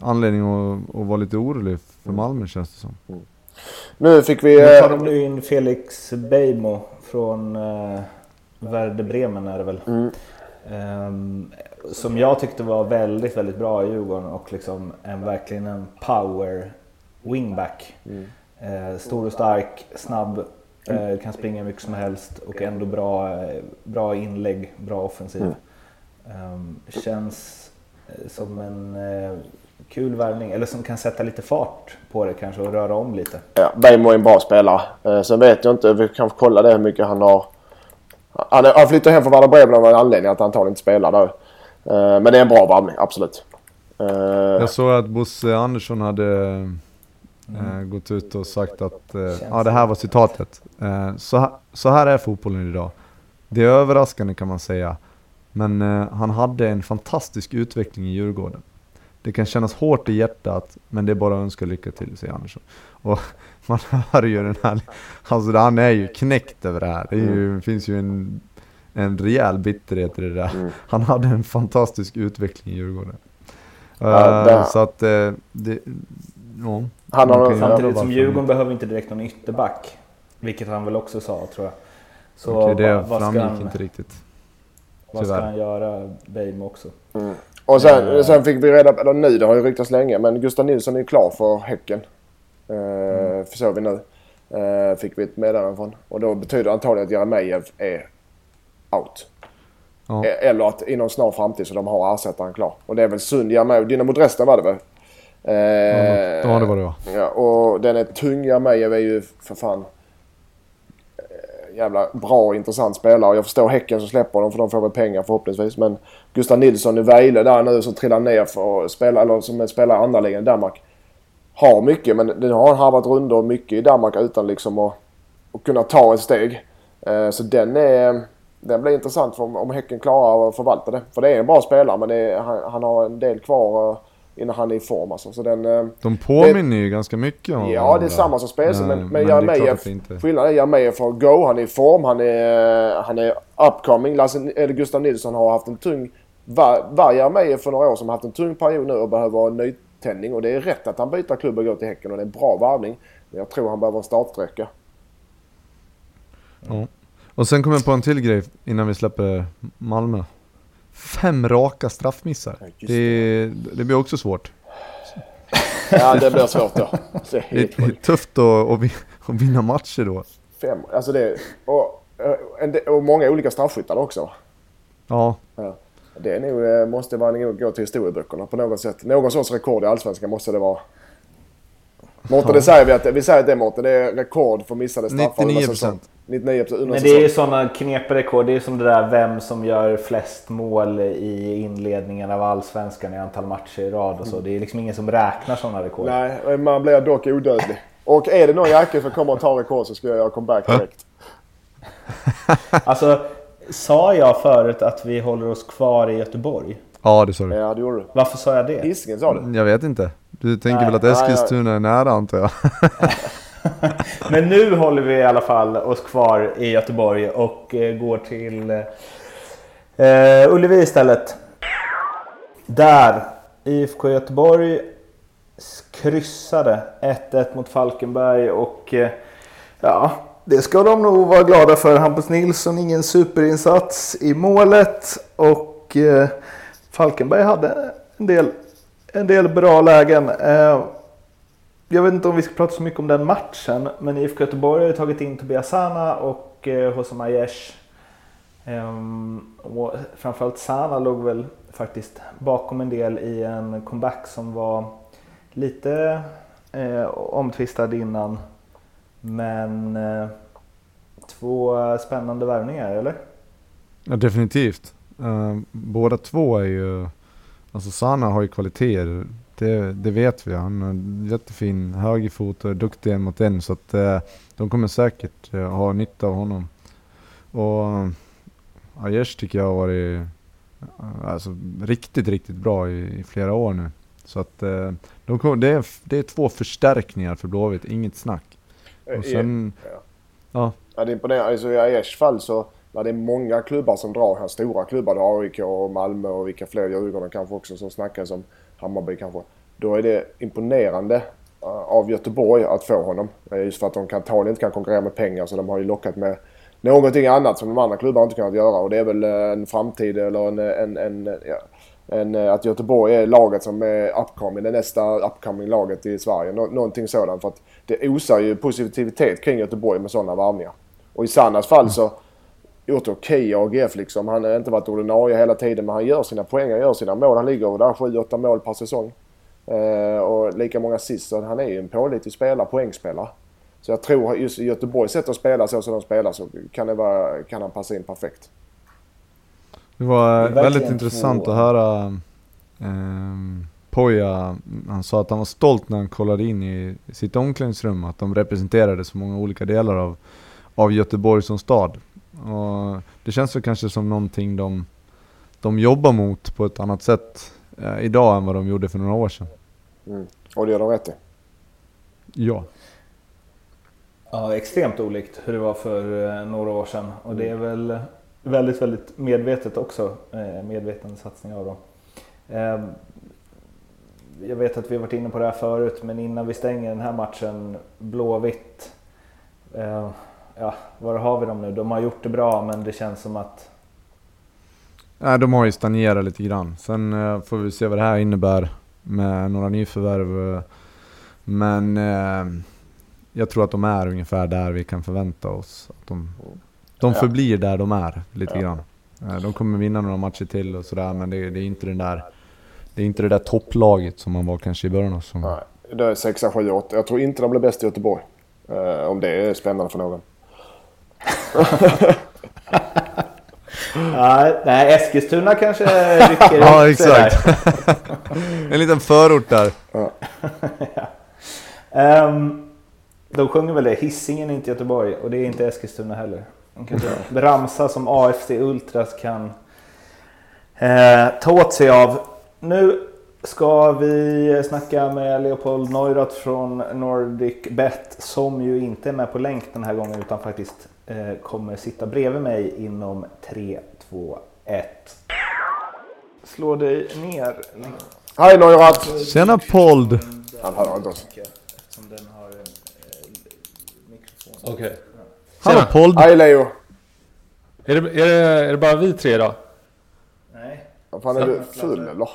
anledning att, att vara lite orolig för Mm. Malmö känns det som. Nu fick vi... Nu tar Eh, de nu in Felix Beijmo från eh, Werder Bremen är det väl. mm, Ehm, som jag tyckte var väldigt, väldigt bra i Djurgården och liksom en, verkligen en power wingback. mm. Eh, stor och stark, snabb, eh, kan springa mycket som helst och ändå bra, eh, bra inlägg, bra offensiv. Mm. Ehm, känns eh, som en kul värvning, eller som kan sätta lite fart på det kanske och röra om lite. Ja, Beijmo är en bra spelare. Eh, sen vet jag inte, vi kan kolla det hur mycket han har... Han, han flyttar hem från Werder Bremen av en anledning att han antagligen inte spelar där. Eh, men det är en bra värvning, absolut. Eh, Jag såg att Bosse Andersson hade eh, gått ut och sagt att, eh, ja det här var citatet. Eh, så, här, så här är fotbollen idag. Det är överraskande kan man säga. Men eh, han hade en fantastisk utveckling i Djurgården. Det kan kännas hårt i hjärtat, men det är bara att önska lycka till, säger Andersson. Och man hör ju den här, alltså han är ju knäckt över det här. Det ju, finns ju en, en rejäl bitterhet i det där. Mm. Han hade en fantastisk utveckling i Djurgården. Ja, det- så att, eh, det, ja. Han har- Samtidigt som. Djurgården behöver inte direkt någon ytterback. Vilket han väl också sa tror jag. Så Okej, det vad, framgick han, inte riktigt. vad ska tyvärr. han göra, Beijmo också? Och sen, sen fick vi reda på, eller nu, det har ju ryktats länge, men Gustav Nilsson är ju klar för Häcken. Eh, Mm. Försåg vi nu. Eh, fick vi ett meddelande från. Och då betyder det antagligen att Jeremejeff är out. Ja. Eh, Eller att inom snar framtid så de har ersättaren klar. Och det är väl sund Jeremejeff. Dynamo Dresden var det väl? Eh, Ja, det var det va? Ja, och den är tung. Jeremejeff är ju för fan eh, jävla bra och intressant spelare. Och Jag förstår Häcken som släpper dem för de får väl pengar förhoppningsvis. Men Gustav Nilsson i Vejle där nu som trillar ner för att spela, eller som spelar i andra ligan i Danmark. Har mycket men nu har han harvat rundor mycket i Danmark utan liksom att, att kunna ta ett steg. Eh, så den är... Den blir intressant för om, om Häcken klarar att förvalta det. För det är en bra spelare men det är, han, han har en del kvar innan han är i form alltså. Så den... eh, De påminner ju ganska mycket om Ja, det är samma som spelare. Men, men, det det inte- skillnaden är Jeremejeff får go. Han är i form. Han är, han är upcoming. Lasse, eller Gustav Nilsson har haft en tung... Var, var Jeremejeff för några år som har haft en tung period nu och behöver en nytändning. Och det är rätt att han byter klubb och går till Häcken och det är en bra varvning. Men jag tror han behöver en startsträcka. Ja. Och sen kommer jag på en till grej innan vi släpper Malmö. Fem raka straffmissar. Ja, Det, det blir också svårt. Ja, det blir svårt då. Det är Det är tufft att, att vi- att vinna matcher då. Fem. Alltså det... Och, och många olika straffskyttar också. Ja, Ja. Det är nog, eh, måste vara nog gå till historieböckerna på något sätt. Någon sorts rekord i Allsvenskan måste det vara. Mårten, det säger vi att vi säger att det är Mårten. Det är rekord för missade straffar under 99%. säsong. 99 under Men det säsong. är ju sådana knepiga rekord. Det är som det där vem som gör flest mål i inledningen av allsvenskan i antal matcher i rad och så. Det är liksom ingen som räknar sådana rekord. Nej, man blir dock odödlig. Och är det någon jäkel som kommer att ta rekord så ska jag göra comeback direkt. Alltså, sa jag förut att vi håller oss kvar i Göteborg? ja det sa du. Ja, det gjorde du. Varför sa jag det? Hisingen sa du. Jag vet inte. Du tänker Nej, väl att Eskilstuna är nära antar jag? Men nu håller vi i alla fall oss kvar i Göteborg och eh, går till eh, Ullevi istället. Där IFK Göteborg kryssade 1-1 mot Falkenberg och eh, ja, det ska de nog vara glada för. Hampus Nilsson, ingen superinsats i målet och eh, Falkenberg hade en del, en del bra lägen. Eh, jag vet inte om vi ska prata så mycket om den matchen, men IFK Göteborg har ju tagit in Tobias Sana och eh, Hosam Hossam Aiesh. Ehm, och framförallt Sana låg väl faktiskt bakom en del i en comeback som var lite eh, omtvistad innan. Men eh, två spännande värvningar, eller? Ja, definitivt. Eh, båda två är ju... Alltså Sana har ju kvaliteter. Det, det vet vi. Han har jättefin högerfot och är duktig mot en. Så att eh, de kommer säkert eh, ha nytta av honom. Och Aiesh tycker jag har varit eh, alltså, riktigt, riktigt bra i, i flera år nu. Så att eh, de kommer, det, är, det är två förstärkningar för Blåvitt, inget snack. Och sen, ja, Ja, det imponerar. Alltså, I Aiesh fall så när det är många klubbar som drar här, stora klubbar, AIK och Malmö och vilka fler, Djurgården kanske också som snackas om, Hammarby kanske. Då är det imponerande eh, av Göteborg att få honom. Eh, just för att de kan, antagligen inte kan konkurrera med pengar så de har ju lockat med någonting annat som de andra klubbarna inte kunnat göra och det är väl eh, en framtid eller en, en, en, ja, en, att Göteborg är laget som är upcoming, det nästa upcoming laget i Sverige. Nå, någonting sådant för att det osar ju positivitet kring Göteborg med sådana varvningar. Och i Sannas fall så gjort okej i AGF liksom. Han har inte varit ordinarie hela tiden men han gör sina poäng, han gör sina mål. Han ligger där 7-8 mål per säsong. Eh, och lika många assist. Så han är ju en pålitlig spelare, poängspelare. Så jag tror just i Göteborgs sätt att spela så som de spelar så kan, det vara, kan han passa in perfekt. Det var Det verkligen väldigt intressant två- att höra um, Poja, han sa att han var stolt när han kollade in i sitt omklädningsrum att de representerade så många olika delar av, av Göteborg som stad. Och det känns väl kanske som någonting de, de jobbar mot på ett annat sätt eh, idag än vad de gjorde för några år sedan. Mm. Och det gör de rätt i. Ja. Ja, extremt olikt hur det var för eh, några år sedan. Och det är väl väldigt, väldigt medvetet också. eh, Medveten satsning av dem. Eh, Jag vet att vi har varit inne på det här förut, men innan vi stänger den här matchen, Blåvitt. Ja, var har vi dem nu? De har gjort det bra men det känns som att... Nej, de har ju stagnerat lite grann. Sen eh, får vi se vad det här innebär med några nyförvärv. eh, Men eh, jag tror att de är ungefär där vi kan förvänta oss. Att de, de Ja. förblir där de är lite Ja. grann. Eh, De kommer vinna några matcher till och sådär men det, det är inte den där det är inte det där topplaget som man var kanske i början av säsongen. Nej, det är 6, 7, 8. Jag tror inte de blir bäst i Göteborg. Eh, om det är spännande för någon. Nej, nej Eskilstuna kanske rycker Ja, exakt. en liten förort där. Ehm, de sjunger väl det, Hisingen är inte Göteborg och det är inte Eskilstuna heller. De kan inte ramsa som AFC Ultras kan eh, ta åt sig av. Nu ska vi snacka med Leopold Neurath från Nordic Bet som ju inte är med på länk den här gången utan faktiskt kommer sitta bredvid mig inom 3, 2, 1. Slå dig ner. Hej Neurath! Tjena Pold! Han hör inte oss. Som den har eh, mikrofon. Okej. Hallå. Pold! Hej Leo! Är det, är, det, är det bara vi tre då? Nej. Vad fan är du full eller?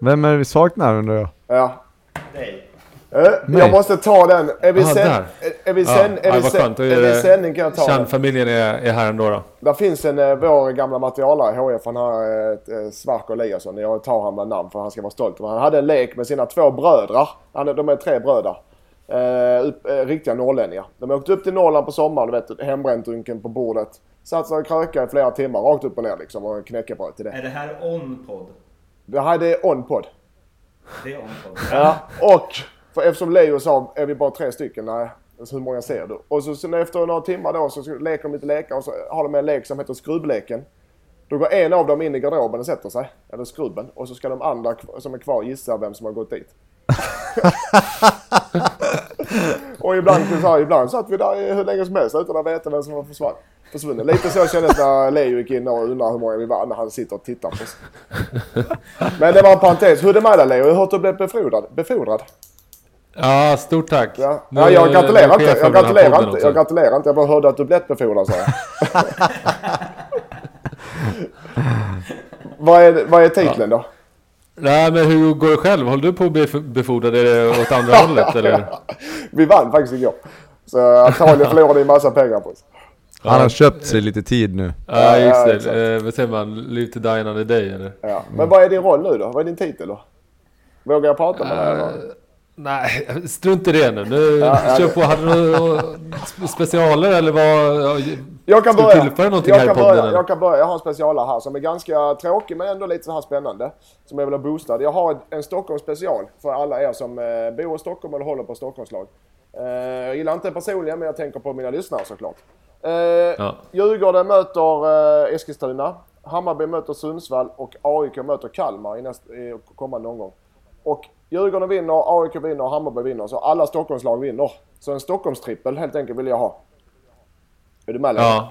Vem är det vi saknar undrar jag? Ja. Nej. Eh, jag måste ta den. Är vi Aha, sen... där. Är, är vi Ja, sen... Är ja, vi vad sen... Är är vi det- sändning kan jag ta den. Kärnfamiljen är, är här ändå då. Där finns en, eh, vår gamla materialare HF, han har ett eh, Svarko Eliasson. Jag tar han med namn för han ska vara stolt. Han hade en lek med sina två bröder. Han, de är tre bröder. Eh, upp, eh, riktiga norrlänningar. De åkte upp till Norrland på sommaren, du vet, hembränt-drunken på bordet. Satt sig och krökade i flera timmar, rakt upp och ner liksom och knäckebröd till det. Är det här on-podd? Det här är on-podd. Det är on-podd. Ja, och för eftersom Leo sa, är vi bara tre stycken? Nej. Alltså, hur många ser du? Och så sen efter några timmar då så leker de lite lekar och så har de en lek som heter skrubbleken. Då går en av dem in i garderoben och sätter sig, eller skrubben, och så ska de andra som är kvar gissa vem som har gått dit. och ibland, så här, ibland satt vi där hur länge som helst utan att veta vem som var försvann, försvunnen. Lite så kändes det när Leo gick in och undrade hur många vi var när han sitter och tittar på oss. Men det var en parentes. Hur är det med dig Leo? Jag har hört att du blev befordrad. befordrad. Ja, stort tack. Ja. Nu Ja, jag är gratulerar inte. Jag gratulerar inte. Jag gratulerar inte. Jag bara hörde att du blev befordrad vad, är, vad är titeln då? Nej, men hur går det själv? Håller du på att bli bef- befordrad? Är det åt andra hållet eller? Vi vann faktiskt igår. Så antagligen förlorade en massa pengar på oss. Han har köpt sig lite tid nu. Ja, ja, just det. Eh, vad säger man? Live to die another day eller? Ja. Men vad är din roll nu då? Vad är din titel då? Vågar jag prata med dig? eller? Nej, strunt i det nu. nu Ja, kör det- på. Hade du några spe- specialer eller vad? Jag kan börja. tillföra någonting jag här kan podden, börja. eller? Jag kan börja. Jag har en specialare här som är ganska tråkig men ändå lite så här spännande. Som jag vill ha boostad. Jag har en Stockholm special för alla er som eh, bor i Stockholm eller håller på Stockholmslag. Eh, jag gillar inte personligen men jag tänker på mina lyssnare såklart. Eh, Ja. Djurgården möter Eskilstuna. Hammarby möter Sundsvall och AIK möter Kalmar i, näst, i kommande omgång. Och Djurgården vinner, AIK vinner, Hammarby vinner. Så alla Stockholmslag vinner. Så en Stockholmstrippel helt enkelt vill jag ha. Är du med Leo? Ja.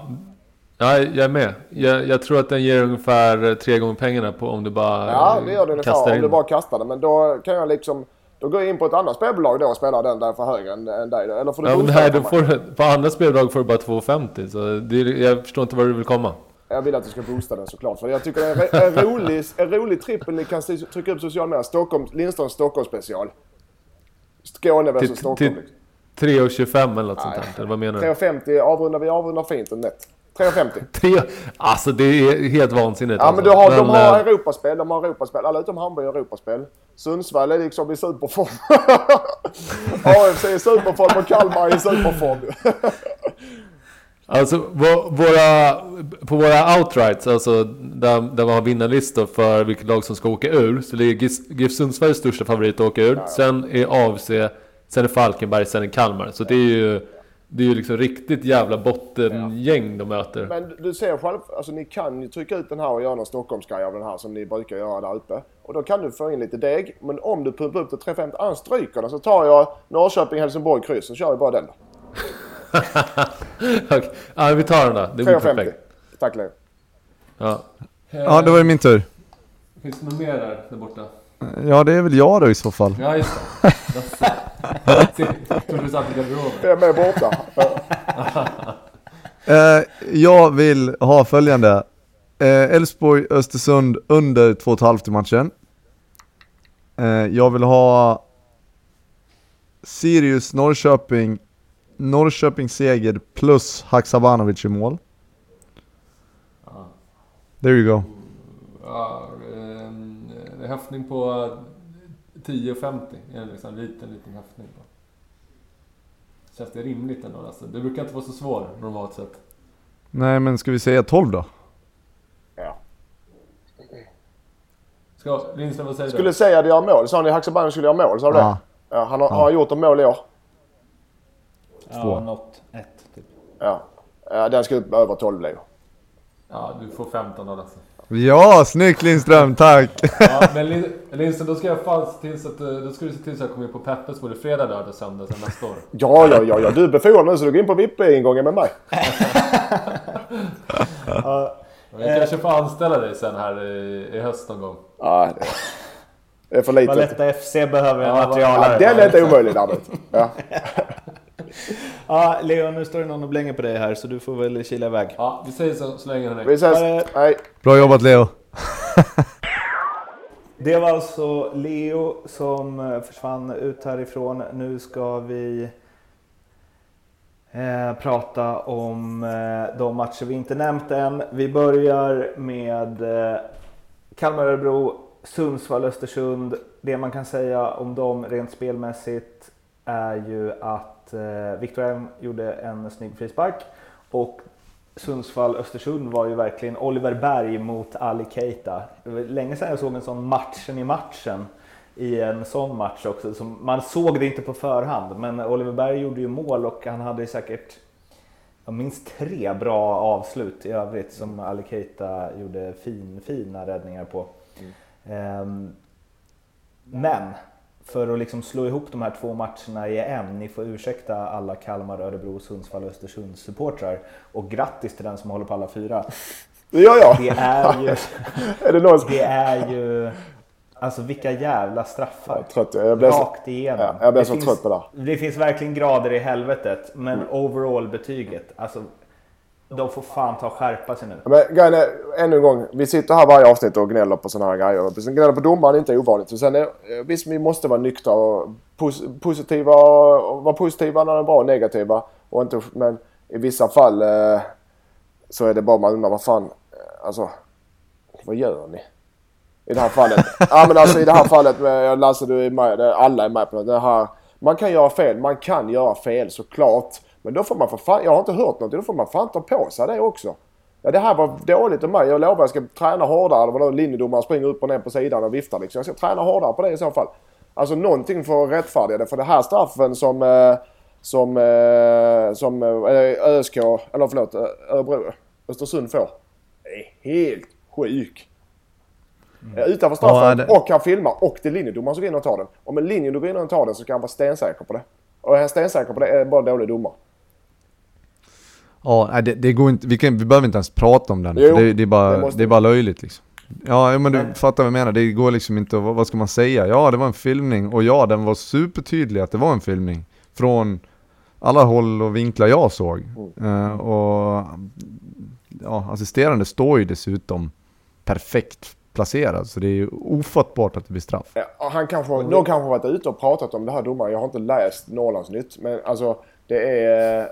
ja, jag är med. Jag, jag tror att den ger ungefär eh, tre gånger pengarna på om du bara Ja, det gör eh, ungefär kastar om in. du bara kastar den. Men då kan jag liksom... Då går jag in på ett annat spelbolag då och spelar den där för högre än, än dig. Eller får du Ja, men den du får, på andra spelbolag får du bara 2,50 så det, jag förstår inte var du vill komma. Jag vill att du ska boosta den såklart. För jag tycker det är en, en, rolig, en rolig trippel ni kan trycka upp sociala medier. Stockholm, Lindströms Stockholm special. Skåne versus Stockholm. till liksom. 3,25 eller något sånt där. Vad menar du? 3,50 avrundar vi avrundar fint och nätt. 3,50. Tre, alltså det är helt vansinnigt. Ja men alltså. du har, de har eh, Europaspel, de har Europaspel. Alla utom Hamburg har Europaspel. Sundsvall är liksom i superform. AFC är i superform och Kalmar är i superform. Alltså vå- våra, på våra outrights, alltså där, där man har vinnarlistor för vilket lag som ska åka ur, så ligger GIF Sundsvalls största favorit att åka ur. Sen är AFC, sen är Falkenberg, sen är Kalmar. Så det är ju, det är ju liksom riktigt jävla bottengäng de möter. Men du ser själv, alltså ni kan ju trycka ut den här och göra någon Stockholmsgrej av den här som ni brukar göra där uppe. Och då kan du få in lite deg. Men om du pumpar upp till 350, annars stryker den så tar jag Norrköping, Helsingborg, kryss och kör vi bara den då. Okej, ja, vi tar den då. Det blir 350. perfekt. Tack Leo. Ja. Ja, då var det min tur. Finns det något mer där, där borta? Ja, det är väl jag då i så fall. Ja, just det. Lasse. Tog du satt i garderoben? Vem är borta? Eh, jag vill ha följande. Eh, Elfsborg, Östersund under 2,5 i matchen. Eh, jag vill ha Sirius, Norrköping, seger plus Haksabanovic i mål. Ja. There you go. Ja, ehm, en höftning på 10,50. En liksom liten, liten höftning. På. Känns det rimligt ändå alltså? Det brukar inte vara så svår normalt sett. Nej men ska vi säga 12 då? Ja. Ska Lindström, vad säger Skulle du? säga att göra mål. Sa ni Haksabanovic skulle göra mål? Sa du Ja. det? Ja, han har, har han gjort ett mål i år? Ja, något. Ett typ. Ja. ja den ska upp över 12 Leo. Ja, du får 15 då Lasse. Ja, snyggt Lindström, tack! Ja, men Lin- Lindström, då ska jag fan se till så att, eh, då ska du se till så att jag kommer in på Peppes både fredag, lördag, söndag sen nästa år. Ja, ja, ja, ja. Du är befordrad nu så du går in på VIP-ingången med mig. Och Jag kanske får anställa dig sen här i, i höst någon gång. Ja, det, det är för litet. Valletta FC behöver en Ja, Ja, materialare. den är inte omöjlig däremot. Ja. Ja, Leo, nu står det någon och blänger på dig här så du får väl kila iväg. Ja, vi säger så, så länge hörni. Vi ses. Hej. Bra jobbat Leo! Det var alltså Leo som eh, försvann ut härifrån. Nu ska vi eh, prata om eh, de matcher vi inte nämnt än. Vi börjar med eh, Kalmar-Örebro, Sundsvall-Östersund. Det man kan säga om dem rent spelmässigt är ju att eh, Victor Elm gjorde en snygg frispark och Sundsvall-Östersund var ju verkligen Oliver Berg mot Ali Keita. Det var länge sedan jag såg en sån matchen i matchen i en sån match också. Som, man såg det inte på förhand, men Oliver Berg gjorde ju mål och han hade säkert minns tre bra avslut i övrigt som Ali Keita gjorde fin, fina räddningar på. Ehm, men för att liksom slå ihop de här två matcherna i en, ni får ursäkta alla Kalmar, Örebro, Sundsvall och Östersund supportrar och grattis till den som håller på alla fyra. Det gör jag. Det är ju, Är det någon som... det är ju alltså vilka jävla straffar. Jag trött. Jag blev så, Rakt igenom. ja, jag Det så finns- trött på det. Det finns verkligen grader i helvetet, men overall betyget, alltså de får fan ta och skärpa sig nu. Men grejen är, ännu en gång. Vi sitter här varje avsnitt och gnäller på sådana här grejer. Gnäller på domaren är inte ovanligt. Så sen är, eh, visst, vi måste vara nyktra och pos, positiva och vara positiva när det är bra och negativa. Och inte, men i vissa fall eh, så är det bara man undrar vad fan, eh, alltså, vad gör ni? I det här fallet. ja men alltså i det här fallet eh, med Lasse, du är med, alla är med på det. det här. Man kan göra fel, man kan göra fel såklart. Men då får man för fan, jag har inte hört något, då får man fan ta på sig det också. Ja det här var dåligt av mig. Jag lovar jag ska träna hårdare. Det var då linjedomaren springer upp och ner på sidan och viftar liksom. Jag ska träna hårdare på det i så fall. Alltså någonting för att rättfärdiga det. För det här straffen som, eh, som, eh, som eh, ÖSK, eller förlåt, Ö- Örebro, Östersund får. är helt sjuk. Mm. Utanför straffen Ja, det- och han filmar och det är linjedomaren som går in och tar den. Om en linjedomare går in och tar den så kan han vara stensäker på det. Och är han stensäker på det är det bara dålig domare. Ja, det, det går inte, vi, kan, vi behöver inte ens prata om den. Jo, för det, det, är bara, det det, måste är bara löjligt liksom. Ja, men du fattar vad jag menar. Det går liksom inte vad, vad ska man säga? Ja, det var en filmning och ja, den var supertydlig att det var en filmning. Från alla håll och vinklar jag såg. Eh, och ja, assisterande står ju dessutom perfekt placerad. Så det är ju ofattbart att det blir straff. Ja, han kanske, någon kanske har varit ute och pratat om det här domaren. Jag har inte läst Norrlandsnytt. Men alltså det är...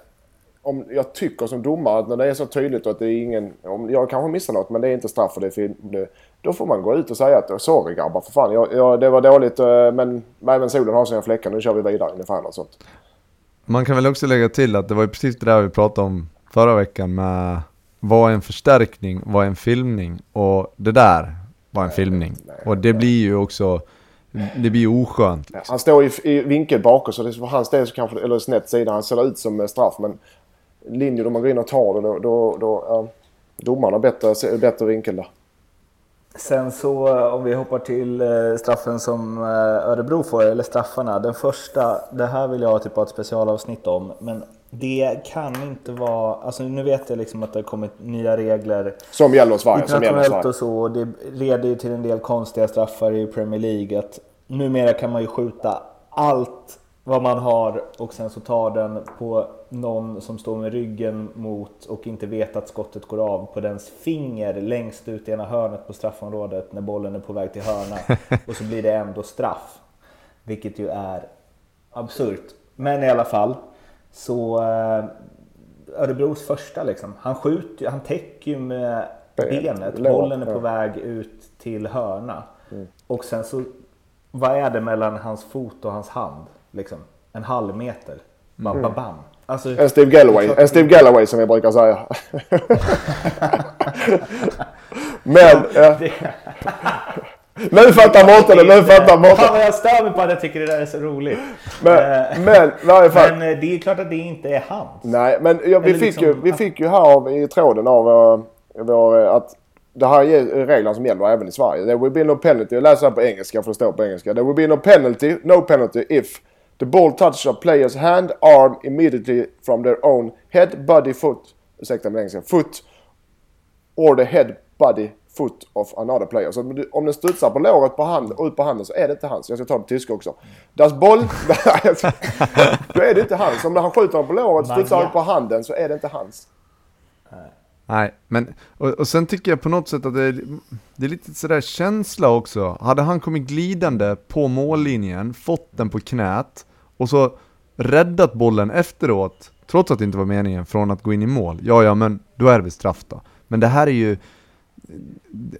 Om, jag tycker som domare att när det är så tydligt och att det är ingen... Om, jag kanske missar något men det är inte straff för det, är film, det Då får man gå ut och säga att sorry grabbar för fan. Jag, jag, det var dåligt eh, men även solen har sina fläckar. Nu kör vi vidare ungefär något sånt. Man kan väl också lägga till att det var ju precis det där vi pratade om förra veckan med vad är en förstärkning, vad är en filmning? Och det där var en filmning. Och det blir ju också, det blir ju oskönt. Han står i, i vinkel bakåt så det, för hans del så kanske, eller snett sida, han ser ut som straff. Men linjer då man går in och tar det då, då, då ja, domarna har bättre, bättre vinkel där. Sen så eh, om vi hoppar till eh, straffen som eh, Örebro får, eller straffarna. Den första, det här vill jag typ ha ett specialavsnitt om. Men det kan inte vara, alltså nu vet jag liksom att det har kommit nya regler Som gäller Sverige. Som gäller internationellt och så. Och det leder ju till en del konstiga straffar i Premier League. Att numera kan man ju skjuta allt vad man har och sen så tar den på någon som står med ryggen mot och inte vet att skottet går av på dens finger längst ut i ena hörnet på straffområdet när bollen är på väg till hörna. och så blir det ändå straff. Vilket ju är absurt. Men i alla fall så eh, Örebros första liksom. Han skjuter ju- han täcker ju med Ben, benet. Bollen är på väg ut till hörna. Och sen så, vad är det mellan hans fot och hans hand? Liksom, en halv meter. Bara babam. Alltså, En Steve Galloway. En Steve Galloway som vi brukar säga. Men... Ja. Nu fattar Mårten det, nu fattar Fan Mårten. vad jag stör mig på att jag tycker det där är så roligt. Men, Eh, men varje fall. men eh, det är ju klart att det inte är hans. Nej, men ja, vi, Eller fick liksom- ju, vi fick ju här av, i tråden av uh, vår, eh, att det här är reglerna som gäller även i Sverige. There will be no penalty. Jag läser här på engelska för det står på engelska. There will be no penalty, no penalty if the ball touches a player's hand, arm immediately from their own head, body, foot. Ursäkta min engelska. Foot. Or the head, body, foot of another player. Så om den studsar på låret på hand, och ut på handen så är det inte hans. Jag ska ta det på tyska också. Das boll... Då är det inte hans. Om han skjuter den på låret, studsar Maja. ut på handen så är det inte hans. Nej, men och, och sen tycker jag på något sätt att det är, det är lite sådär känsla också. Hade han kommit glidande på mållinjen, fått den på knät och så räddat bollen efteråt, trots att det inte var meningen, från att gå in i mål. Ja, ja, men då är det väl straff då. Men det här är ju...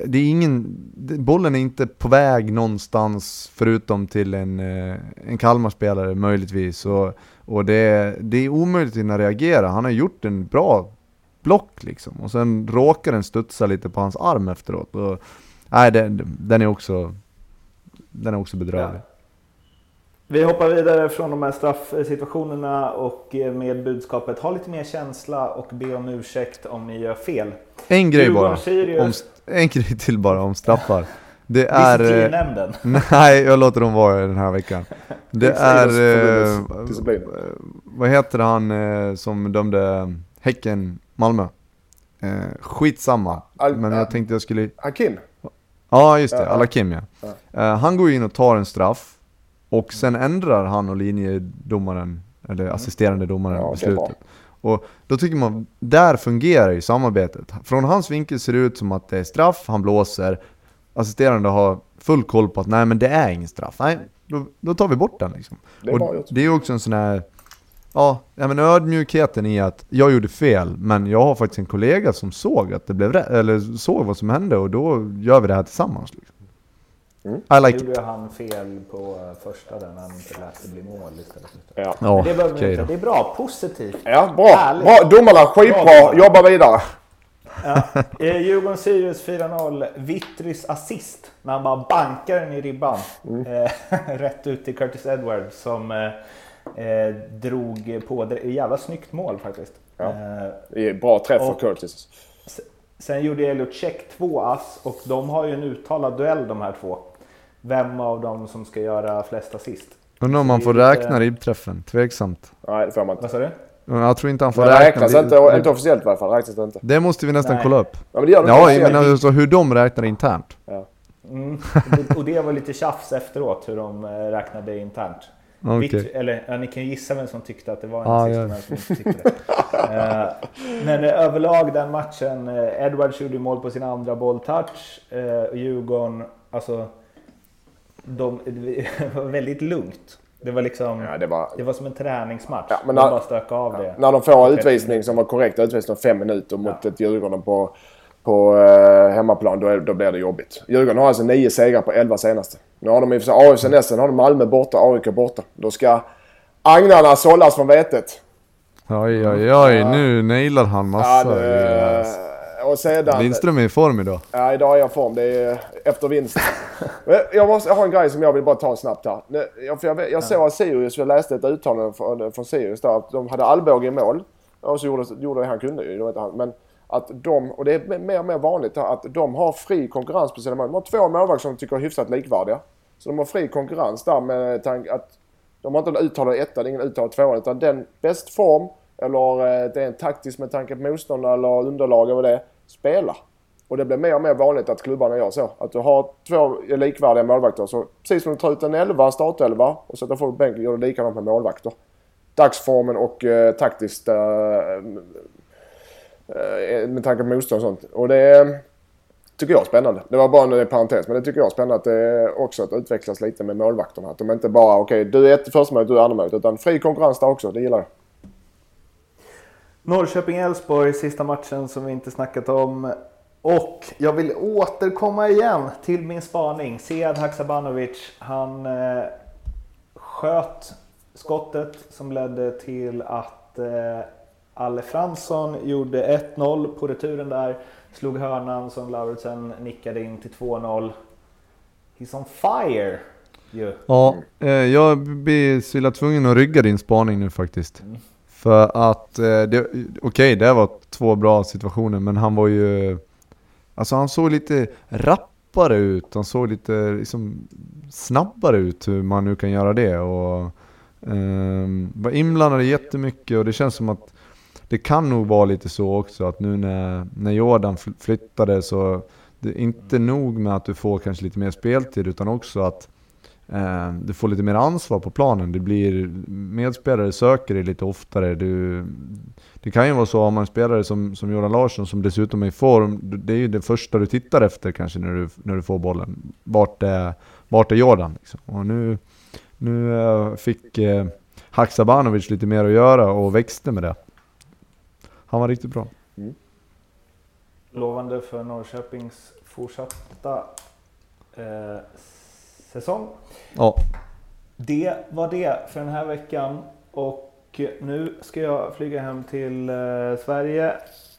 Det är ingen... Bollen är inte på väg någonstans förutom till en, eh, en Kalmar-spelare möjligtvis. Och, och det, är- det är omöjligt att hinna reagera. Han har gjort en bra block liksom. Och sen råkar den studsa lite på hans arm efteråt. Och, nej, den, den är också... Den är också bedrövlig. Vi hoppar vidare från de här straffsituationerna och eh, med budskapet ha lite mer känsla och be om ursäkt om ni gör fel. En grej bara. Om, en grej till bara om straffar. Det är... eh, Disciplinnämnden. Nej, jag låter dem vara den här veckan. Det är... Eh, vad heter han eh, som dömde Häcken, Malmö? Eh, skitsamma. Al- Men jag tänkte jag skulle... Hakim. Ja, just det. Ja, ja. Alakim ja. Eh, han går in och tar en straff. Och sen ändrar han och linjedomaren, eller assisterande domaren, Ja, beslutet. Och då tycker man, där fungerar ju samarbetet. Från hans vinkel ser det ut som att det är straff, han blåser. Assisterande har full koll på att nej men det är ingen straff. Nej, då, då tar vi bort den liksom. Det är det är också en sån här, ja, ja men ödmjukheten i att jag gjorde fel, men jag har faktiskt en kollega som såg att det blev rätt, eller såg vad som hände och då gör vi det här tillsammans. Liksom. Mm. I like gjorde han fel på första där när han inte lät det bli mål istället. Ja. Ja, det behöver inte. då. Det är bra, positivt. Ja, bra. Härligt. bra. Domarna skitbra. Bra. Jobba vidare. Ja. Eh, Djurgården-Sirius 4-0. Vittrys assist när han bara bankar den i ribban. Eh, rätt ut till Curtis Edwards som eh, eh, drog på. Det jävla snyggt mål faktiskt. Ja. Eh, Det är bra träff för Och- Curtis. Sen gjorde Elliot Check två ass och de har ju en uttalad duell de här två. Vem av dem som ska göra flest assist? Undrar om man Det får räkna ribbträffen, tveksamt. Nej, det får man inte. Vad sa du? Jag tror inte han får Det räkna. räknas inte, det, inte officiellt i alla fall. Räknas det inte. det måste vi nästan Nej. kolla upp. Ja, men det gör det inte Ja, men alltså hur de räknar internt. Mm. Och- det var lite tjafs efteråt hur de eh, räknade internt. Okej. Vitt, eller ja, ni kan ju gissa vem som tyckte att det var en Ja, assist ja. som inte tyckte det. Eh, Men eh, överlag den matchen, Edwards gjorde mål på sin andra bolltouch. och Djurgården, alltså, de, det var väldigt lugnt. Det var liksom, Ja, det var... det var som en träningsmatch. Ja, men de när- bara av det. När de får utvisning som var korrekt utvisning fem minuter mot ett Djurgården på, på eh, hemmaplan, då, då blir det jobbigt. Djurgården har alltså nio segrar på elva senaste. Nu har de i och för sig AFC nästa, har de Malmö borta, AIK borta. Då ska agnarna sållas från vetet. Oj, oj, oj, nu nailar han Ja, massa. det, och sedan... Lindström är i form idag. Ja, idag är jag i form. Det är efter vinst. Jag, måste, jag har en grej som jag vill bara ta snabbt här. Jag, för jag, jag såg att Sirius, jag läste ett uttalande från, från Sirius där, att de hade Alvbåge i mål. Och så gjorde, gjorde han kunde ju, vet han. Men att de, och det är mer och mer vanligt här, att de har fri konkurrens på sina mål. De har två målvakter som tycker är hyfsat likvärdiga. Så de har fri konkurrens där med tanke att de har inte en uttalad etta, det är ingen uttalad tvåa, utan den bäst form eller eh, det är en taktisk med tanke på motståndare eller underlag över det. Spela! Och det blir mer och mer vanligt att klubbarna gör så. Att du har två likvärdiga målvakter. Så precis som du tar ut en elva, startelva och sätter folk på bänken gör du likadant med målvakter. Dagsformen och eh, taktiskt eh, eh, eh med tanke på motstånd och sånt. Och det eh, tycker jag är spännande. Det var bara en parentes men det tycker jag är spännande att det också att utvecklas lite med målvakterna. Att de inte bara okej okay, du är ett första målet, du är andra målet. Utan fri konkurrens där också. Det gillar jag. Norrköping-Elfsborg, sista matchen som vi inte snackat om. Och jag vill återkomma igen till min spaning. Sead Haksabanovic, han eh, sköt skottet som ledde till att eh, Alle Fransson gjorde 1-0 på returen där. Slog hörnan som Lauritsen nickade in till 2-0. He's on fire! Yeah. Ja, eh, jag blir så illa tvungen att rygga din spaning nu faktiskt. Mm. För att, eh, okej okay, det var två bra situationer men han var ju Alltså han såg lite rappare ut, han såg lite liksom, snabbare ut hur man nu kan göra det. Och, eh, var inblandad jättemycket och det känns som att det kan nog vara lite så också att nu när, när Jordan flyttade så det är inte nog med att du får kanske lite mer speltid utan också att eh, Eh, du får lite mer ansvar på planen. Det blir, medspelare söker dig lite oftare. Du, det kan ju vara så om man spelare som, som Jordan Larsson som dessutom är i form, det är ju det första du tittar efter kanske när du, när du får bollen. Vart är, vart är Jordan? Liksom. Och nu, nu eh, fick eh, Haksabanovic lite mer att göra och växte med det. Han var riktigt bra. Mm. Lovande för Norrköpings fortsatta eh, säsong. Ja. Det var det för den här veckan. Och nu ska jag flyga hem till eh, Sverige.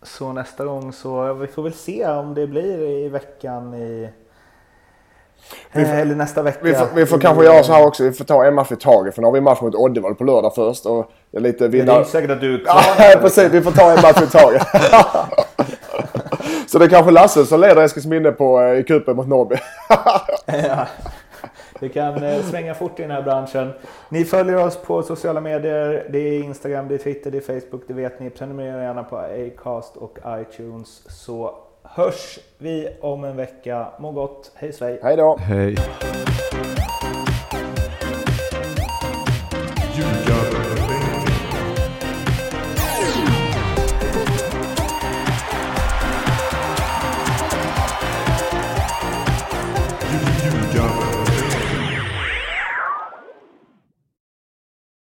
Så nästa gång så, vi får väl se om det blir i veckan i får, eller nästa vecka. Vi får, vi får kanske göra så här också. Vi får ta en match i taget. För nu har vi match mot Oddevall på lördag först. Och lite vinna... Det är inte säkert att du är kvar. Ja, precis. Vi får ta en match i taget. så det är kanske Lasse som leder Eskilsminne på, eh, i kupen mot Norrby. ja. Det kan eh, svänga fort i den här branschen. Ni följer oss på sociala medier. Det är Instagram, det är Twitter, det är Facebook, det vet ni. Prenumerera gärna på Acast och iTunes så hörs vi om en vecka. Må gott. Hej svej. Hej då. Hej.